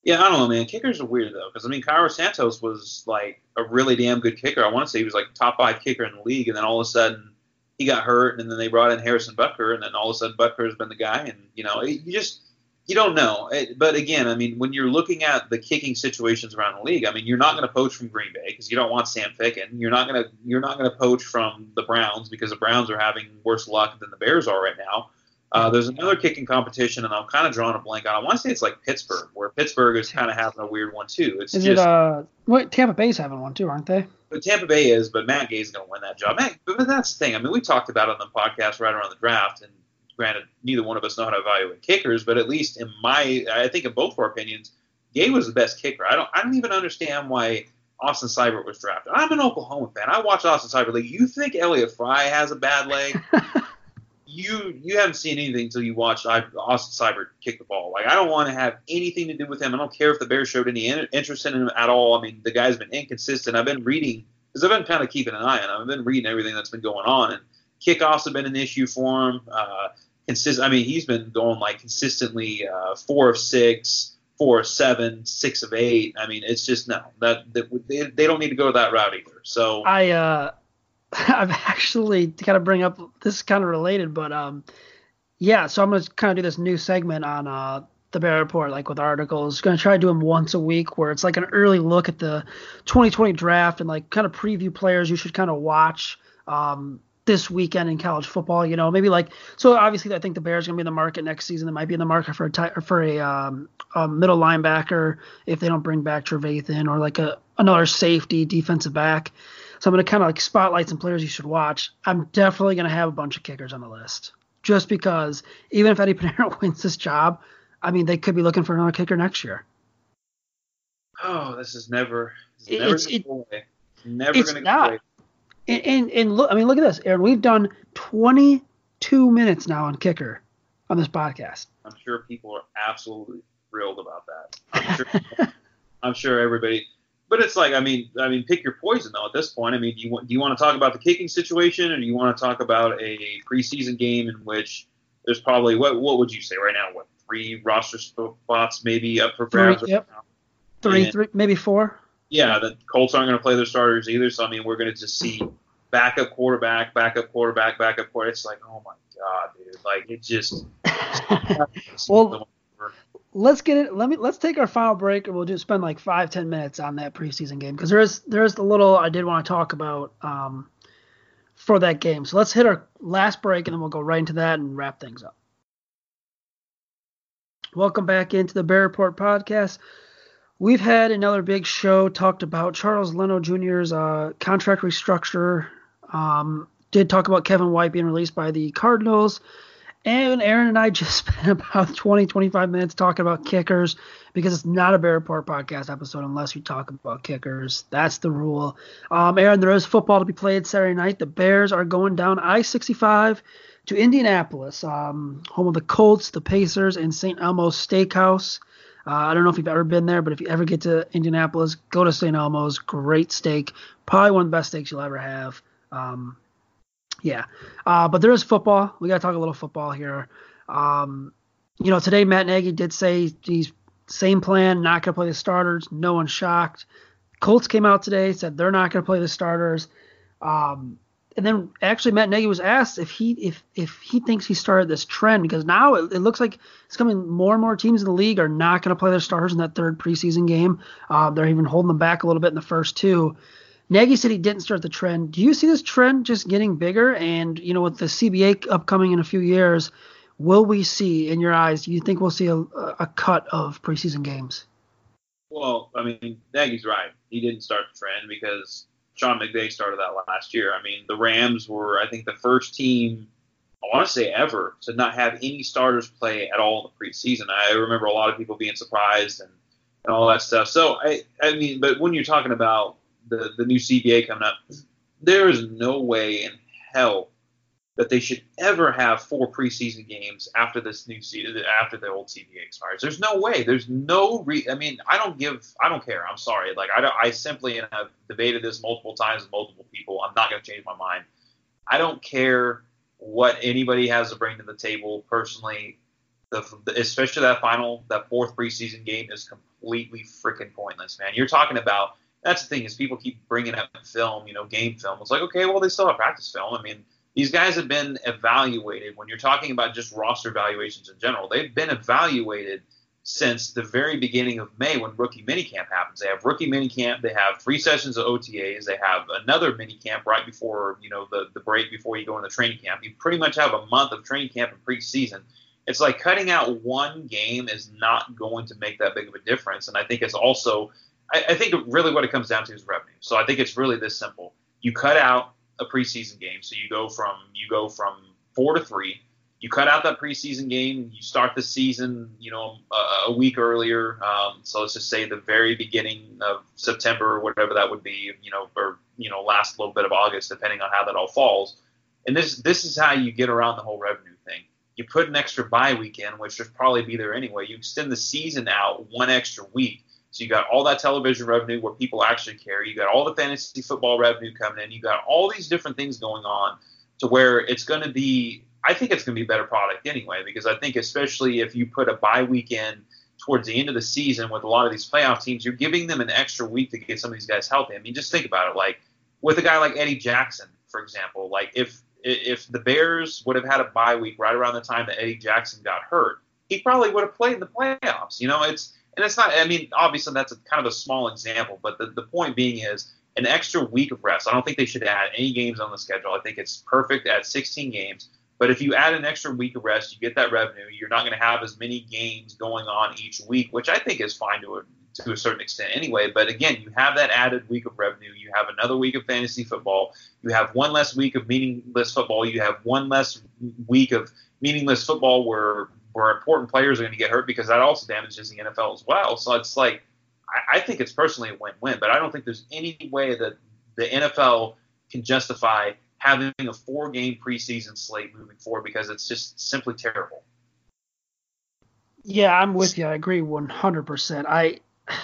yeah I don't know man kickers are weird though because I mean Cairo Santos was like a really damn good kicker I want to say he was like top five kicker in the league and then all of a sudden he got hurt and then they brought in Harrison Butker and then all of a sudden Butker has been the guy and you know it, you just you don't know. It, but again, I mean, when you're looking at the kicking situations around the league, I mean, you're not going to poach from Green Bay because you don't want Sam Ficken. You're not going to you're not going to poach from the Browns because the Browns are having worse luck than the Bears are right now. Uh, there's another kicking competition, and I'm kind of drawing a blank on. It. I want to say it's like Pittsburgh, where Pittsburgh is kind of having a weird one too. It's Is just it uh? What Tampa Bay's having one too, aren't they? but Tampa Bay is, but Matt Gay's going to win that job. Matt, but that's the thing. I mean, we talked about it on the podcast right around the draft, and granted, neither one of us know how to evaluate kickers, but at least in my, I think in both of our opinions, Gay was the best kicker. I don't, I don't even understand why Austin Seibert was drafted. I'm an Oklahoma fan. I watch Austin Seibert. Like, you think Elliott Fry has a bad leg? you you haven't seen anything until you watch Austin Seibert kick the ball. Like I don't want to have anything to do with him. I don't care if the Bears showed any in- interest in him at all. I mean, the guy's been inconsistent. I've been reading because I've been kind of keeping an eye on him. I've been reading everything that's been going on, and kickoffs have been an issue for him. Uh, consist. I mean, he's been going like consistently uh, four of six, four of seven, six of eight. I mean, it's just no that, that they, they don't need to go that route either. So I uh, I've actually kind of bring up this is kind of related, but um, yeah. So I'm gonna kind of do this new segment on uh the Bear Report, like with articles. Gonna try to do them once a week, where it's like an early look at the 2020 draft and like kind of preview players you should kind of watch. Um, this weekend in college football, you know, maybe like so. Obviously, I think the Bears are gonna be in the market next season. They might be in the market for a ti- for a, um, a middle linebacker if they don't bring back Trevathan or like a another safety defensive back. So I'm gonna kind of like spotlight some players you should watch. I'm definitely gonna have a bunch of kickers on the list, just because even if Eddie Piñeiro wins this job, I mean they could be looking for another kicker next year. oh, this is never, this is It- never it's- gonna it- go away. Never it's gonna not. go away. And, and and look, I mean look at this, Aaron. We've done 22 minutes now on kicker on this podcast. I'm sure people are absolutely thrilled about that. I'm sure, I'm sure everybody. But it's like, I mean, I mean, pick your poison though. At this point, I mean, do you want do you want to talk about the kicking situation, or do you want to talk about a preseason game in which there's probably what what would you say right now? What three roster spots maybe up for grabs? Three, yep. Three, three, maybe four. Yeah, the Colts aren't going to play their starters either. So I mean, we're going to just see backup quarterback, backup quarterback, backup quarterback. It's like, oh my god, dude! Like it just. Well, let's get it. Let me let's take our final break, and we'll just spend like five ten minutes on that preseason game because there is there is a little I did want to talk about um, for that game. So let's hit our last break, and then we'll go right into that and wrap things up. Welcome back into the Bear Report podcast. We've had another big show talked about Charles Leno Jr.'s uh, contract restructure. Um, did talk about Kevin White being released by the Cardinals And Aaron and I just spent about 20, 25 minutes talking about kickers because it's not a Bear Report podcast episode unless we talk about kickers. That's the rule. Um, Aaron, there is football to be played Saturday night. The Bears are going down I 65 to Indianapolis, um, home of the Colts, the Pacers, and St. Elmo's Steakhouse. Uh, I don't know if you've ever been there, but if you ever get to Indianapolis, go to St. Elmo's. Great steak. Probably one of the best steaks you'll ever have. Um, yeah. Uh, but there is football. We got to talk a little football here. Um, you know, today Matt Nagy did say he's same plan, not going to play the starters. No one's shocked. Colts came out today, said they're not going to play the starters. Um, and then actually Matt Nagy was asked if he if if he thinks he started this trend because now it, it looks like it's coming more and more teams in the league are not going to play their starters in that third preseason game. Uh, they're even holding them back a little bit in the first two. Nagy said he didn't start the trend. Do you see this trend just getting bigger? And you know, with the CBA upcoming in a few years, will we see, in your eyes, do you think we'll see a, a cut of preseason games? Well, I mean, Nagy's right. He didn't start the trend because Sean McVay started that last year. I mean, the Rams were, I think, the first team I want to say ever to not have any starters play at all in the preseason. I remember a lot of people being surprised and, and all that stuff. So I, I mean, but when you're talking about the, the new CBA coming up, there is no way in hell that they should ever have four preseason games after this new season, after the old CBA expires. There's no way. There's no re. I mean, I don't give. I don't care. I'm sorry. Like I, don't, I simply I've debated this multiple times with multiple people. I'm not going to change my mind. I don't care what anybody has to bring to the table. Personally, the, especially that final, that fourth preseason game is completely freaking pointless, man. You're talking about that's the thing is people keep bringing up film, you know, game film. It's like, okay, well, they still have practice film. I mean, these guys have been evaluated. When you're talking about just roster evaluations in general, they've been evaluated since the very beginning of May when rookie minicamp happens. They have rookie minicamp. They have three sessions of OTAs. They have another minicamp right before you know the the break before you go into training camp. You pretty much have a month of training camp and preseason. It's like cutting out one game is not going to make that big of a difference. And I think it's also I, I think really what it comes down to is revenue. So I think it's really this simple. You cut out a preseason game, so you go from you go from four to three. You cut out that preseason game. You start the season, you know, a, a week earlier. Um, so let's just say the very beginning of September or whatever that would be, you know, or you know, last little bit of August, depending on how that all falls. And this this is how you get around the whole revenue thing. You put an extra bye weekend, which should probably be there anyway. You extend the season out one extra week so you got all that television revenue where people actually care. You got all the fantasy football revenue coming in. You got all these different things going on to where it's going to be. I think it's going to be a better product anyway because I think especially if you put a bye weekend towards the end of the season with a lot of these playoff teams, you're giving them an extra week to get some of these guys healthy. I mean, just think about it. Like with a guy like Eddie Jackson, for example, like if if the Bears would have had a bye week right around the time that Eddie Jackson got hurt, he probably would have played in the playoffs. You know, it's and it's not. I mean, obviously that's a, kind of a small example, but the, the point being is an extra week of rest. I don't think they should add any games on the schedule. I think it's perfect at 16 games. But if you add an extra week of rest, you get that revenue. You're not going to have as many games going on each week, which I think is fine to a to a certain extent anyway. But again, you have that added week of revenue. You have another week of fantasy football. You have one less week of meaningless football. You have one less week of meaningless football where where important players are going to get hurt because that also damages the NFL as well. So it's like I, I think it's personally a win-win, but I don't think there's any way that the NFL can justify having a four-game preseason slate moving forward because it's just simply terrible. Yeah, I'm with you. I agree 100%. I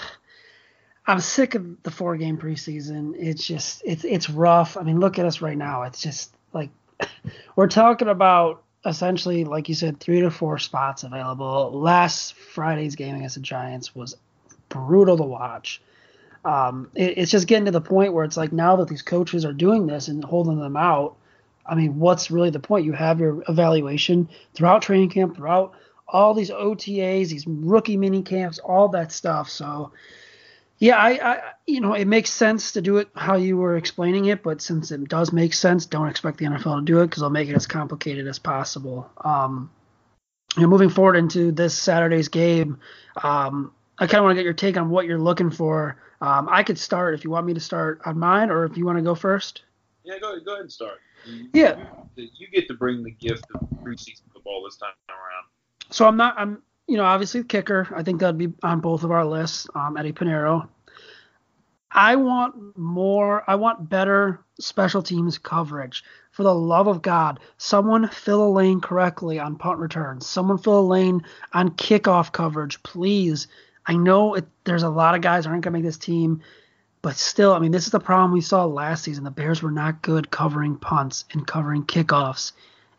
I'm sick of the four game preseason. It's just it's it's rough. I mean, look at us right now. It's just like we're talking about essentially, like you said, three to four spots available. Last Friday's game against the Giants was brutal to watch. Um, it, it's just getting to the point where it's like now that these coaches are doing this and holding them out, I mean, what's really the point? You have your evaluation throughout training camp, throughout all these OTAs, these rookie mini camps, all that stuff. So yeah, I, I, you know, it makes sense to do it how you were explaining it, but since it does make sense, don't expect the NFL to do it because they'll make it as complicated as possible. Um, you know, moving forward into this Saturday's game, um, I kind of want to get your take on what you're looking for. Um, I could start if you want me to start on mine, or if you want to go first. Yeah, go go ahead and start. Yeah. You get to bring the gift of preseason football this time around. So I'm not. I'm. You know, obviously the kicker. I think that'd be on both of our lists. Um, Eddie Piñeiro. I want more. I want better special teams coverage. For the love of God, someone fill a lane correctly on punt returns. Someone fill a lane on kickoff coverage, please. I know it, there's a lot of guys aren't going to make this team, but still, I mean, this is the problem we saw last season. The Bears were not good covering punts and covering kickoffs.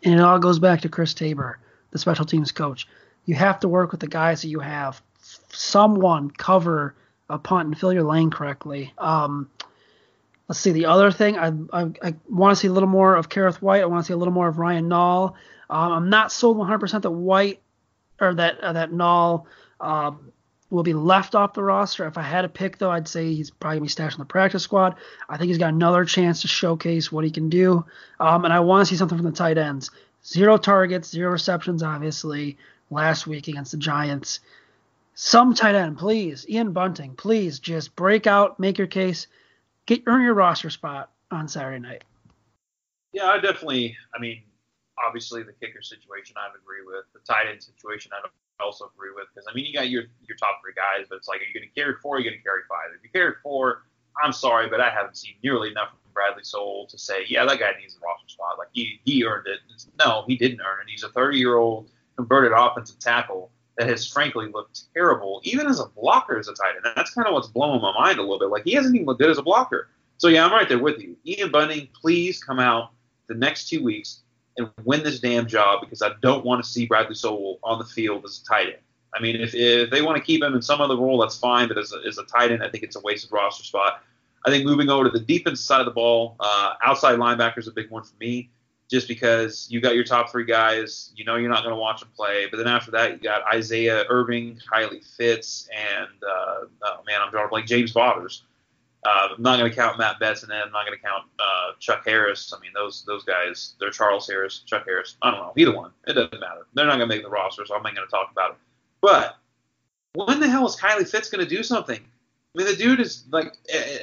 And it all goes back to Chris Tabor, the special teams coach. You have to work with the guys that you have. Someone cover a punt and fill your lane correctly. Um, let's see. The other thing, I, I, I want to see a little more of Kerrith Whyte. I want to see a little more of Ryan Nall. Um, I'm not sold 100% that Whyte or that uh, that Nall um, will be left off the roster. If I had to pick, though, I'd say he's probably gonna be stashed in the practice squad. I think he's got another chance to showcase what he can do. Um, and I want to see something from the tight ends. Zero targets, zero receptions, obviously, last week against the Giants. Some tight end, please. Ian Bunting, please just break out, make your case, get earn your roster spot on Saturday night. Yeah, I definitely. I mean, obviously the kicker situation I would agree with. The tight end situation I also agree with because I mean you got your your top three guys, but it's like are you going to carry four? Or are you going to carry five? If you carry four, I'm sorry, but I haven't seen nearly enough from Bradley Sowell to say yeah that guy needs a roster spot. Like he he earned it. It's, no, he didn't earn it. He's a 30 year old converted offensive tackle that has frankly looked terrible, even as a blocker as a tight end. That's kind of what's blowing my mind a little bit. Like he hasn't even looked good as a blocker. So yeah, I'm right there with you. Ian Bunting, please come out the next two weeks and win this damn job because I don't want to see Bradley Sowell on the field as a tight end. I mean, if, if they want to keep him in some other role, that's fine. But as a, as a tight end, I think it's a wasted roster spot. I think moving over to the defense side of the ball, uh, outside linebacker is a big one for me, just because you got your top three guys. You know you're not going to watch them play. But then after that, you got Isaiah Irving, Kylie Fitts, and uh, oh man, I'm drawing like James Vaughters. Uh, I'm not going to count Matt Betts, and then I'm not going to count uh, Chuck Harris. I mean, those those guys, they're Charles Harris, Chuck Harris. I don't know, either one. It doesn't matter. They're not going to make the roster, so I'm not going to talk about it. But when the hell is Kylie Fitts going to do something? I mean, the dude is like,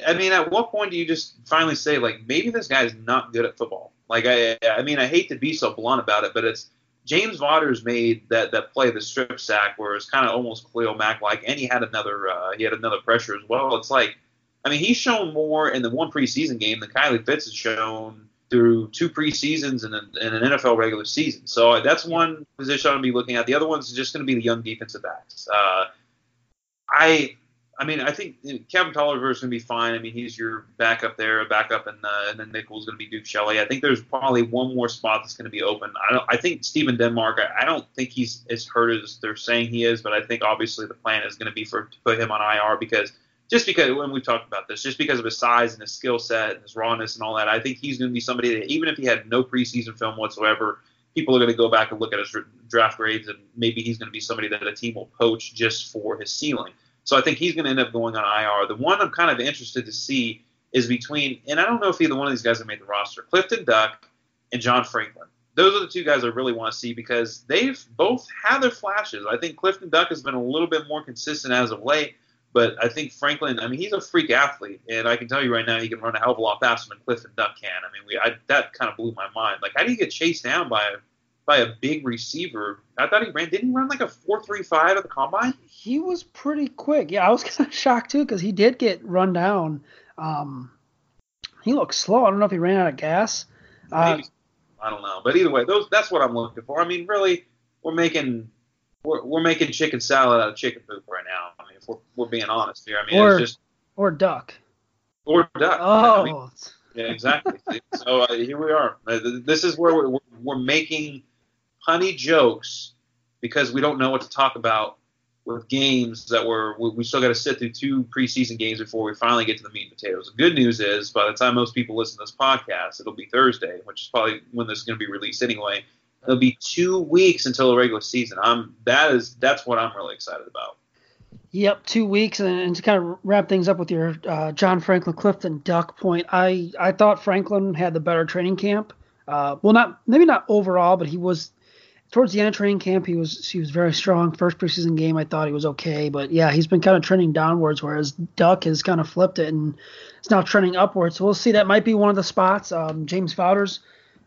I mean, at what point do you just finally say, like, maybe this guy's not good at football? Like, I, I mean, I hate to be so blunt about it, but it's James Vaughters made that that play, the strip sack, where it's kind of almost Khalil Mack like, and he had another, uh, he had another pressure as well. It's like I mean, he's shown more in the one preseason game than Kylie Fitts has shown through two preseasons and, an NFL regular season. So that's one position I'm to be looking at. The other one's just going to be the young defensive backs. Uh, I, I mean, I think Kevin Toliver is going to be fine. I mean, he's your backup there, a backup, and, uh, and then nickel is going to be Duke Shelley. I think there's probably one more spot that's going to be open. I don't. I think Stephen Denmark. I, I don't think he's as hurt as they're saying he is, but I think obviously the plan is going to be for to put him on IR because – just because when we talked about this, just because of his size and his skill set and his rawness and all that, I think he's going to be somebody that even if he had no preseason film whatsoever, people are going to go back and look at his draft grades and maybe he's going to be somebody that a team will poach just for his ceiling. So I think he's going to end up going on IR. The one I'm kind of interested to see is between, and I don't know if either one of these guys have made the roster, Clifton Duck and John Franklin. Those are the two guys I really want to see because they've both had their flashes. I think Clifton Duck has been a little bit more consistent as of late. But I think Franklin, I mean, he's a freak athlete, and I can tell you right now, he can run a hell of a lot faster than Clifton Duck can. I mean, we I, that kind of blew my mind. Like, how do you get chased down by a by a big receiver? I thought he ran. Didn't he run like a four three five at the combine? He was pretty quick. Yeah, I was kind of shocked too because he did get run down. Um, he looked slow. I don't know if he ran out of gas. Uh, I don't know, but either way, those that's what I'm looking for. I mean, really, we're making we're, we're making chicken salad out of chicken poop right now. I mean, if we're, we're being honest here, I mean, or, it's just or duck. Or duck. Oh. I mean, yeah, exactly. so uh, here we are. Uh, this is where we're, we're making punny jokes because we don't know what to talk about with games that were we still got to sit through two preseason games before we finally get to the meat and potatoes. The good news is by the time most people listen to this podcast, it'll be Thursday, which is probably when this is going to be released anyway. It'll be two weeks until the regular season. I'm that is that's what I'm really excited about. Yep, two weeks, and, and to kind of wrap things up with your uh, John Franklin Clifton Duck point, I I thought Franklin had the better training camp. Uh, well, not maybe not overall, but he was towards the end of training camp. He was he was very strong. First preseason game, I thought he was okay, but yeah, he's been kind of trending downwards, whereas Duck has kind of flipped it and it's now trending upwards. So we'll see. That might be one of the spots. Um, James Vaughters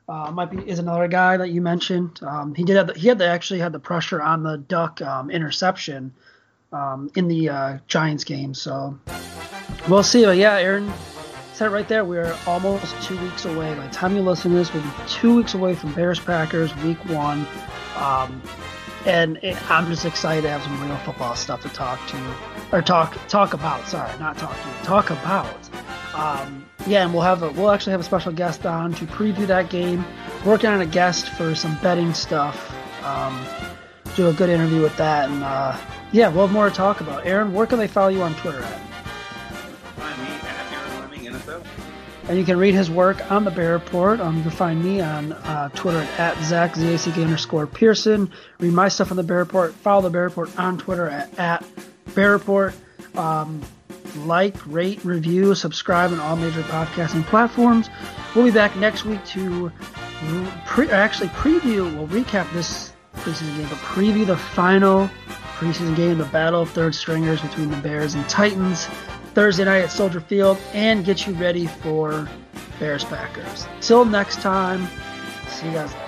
uh, might be is another guy that you mentioned. Um, he did have the, he had the, actually had the pressure on the duck um, interception um, in the uh, Giants game. So we'll see. But yeah, Aaron right there. We're almost two weeks away. By the time you listen to this, we'll be two weeks away from Bears Packers Week One. Um, and it, I'm just excited to have some real football stuff to talk to, or talk talk about. Sorry, not talk to, talk about. Um, yeah, and we'll have a, we'll actually have a special guest on to preview that game. Working on a guest for some betting stuff. Um, do a good interview with that, and uh, yeah, we'll have more to talk about. Aaron, where can they follow you on Twitter at? And you can read his work on the Bear Report. Um, you can find me on uh, Twitter at Zack, Z-A-C-K underscore Pearson. Read my stuff on the Bear Report. Follow the Bear Report on Twitter at, at Bear Report. Um, like, rate, review, subscribe on all major podcasting platforms. We'll be back next week to pre- actually preview, we'll recap this preseason game, but preview the final preseason game, the battle of third stringers between the Bears and Titans, Thursday night at Soldier Field, and get you ready for Bears Packers. Till next time, see you guys later.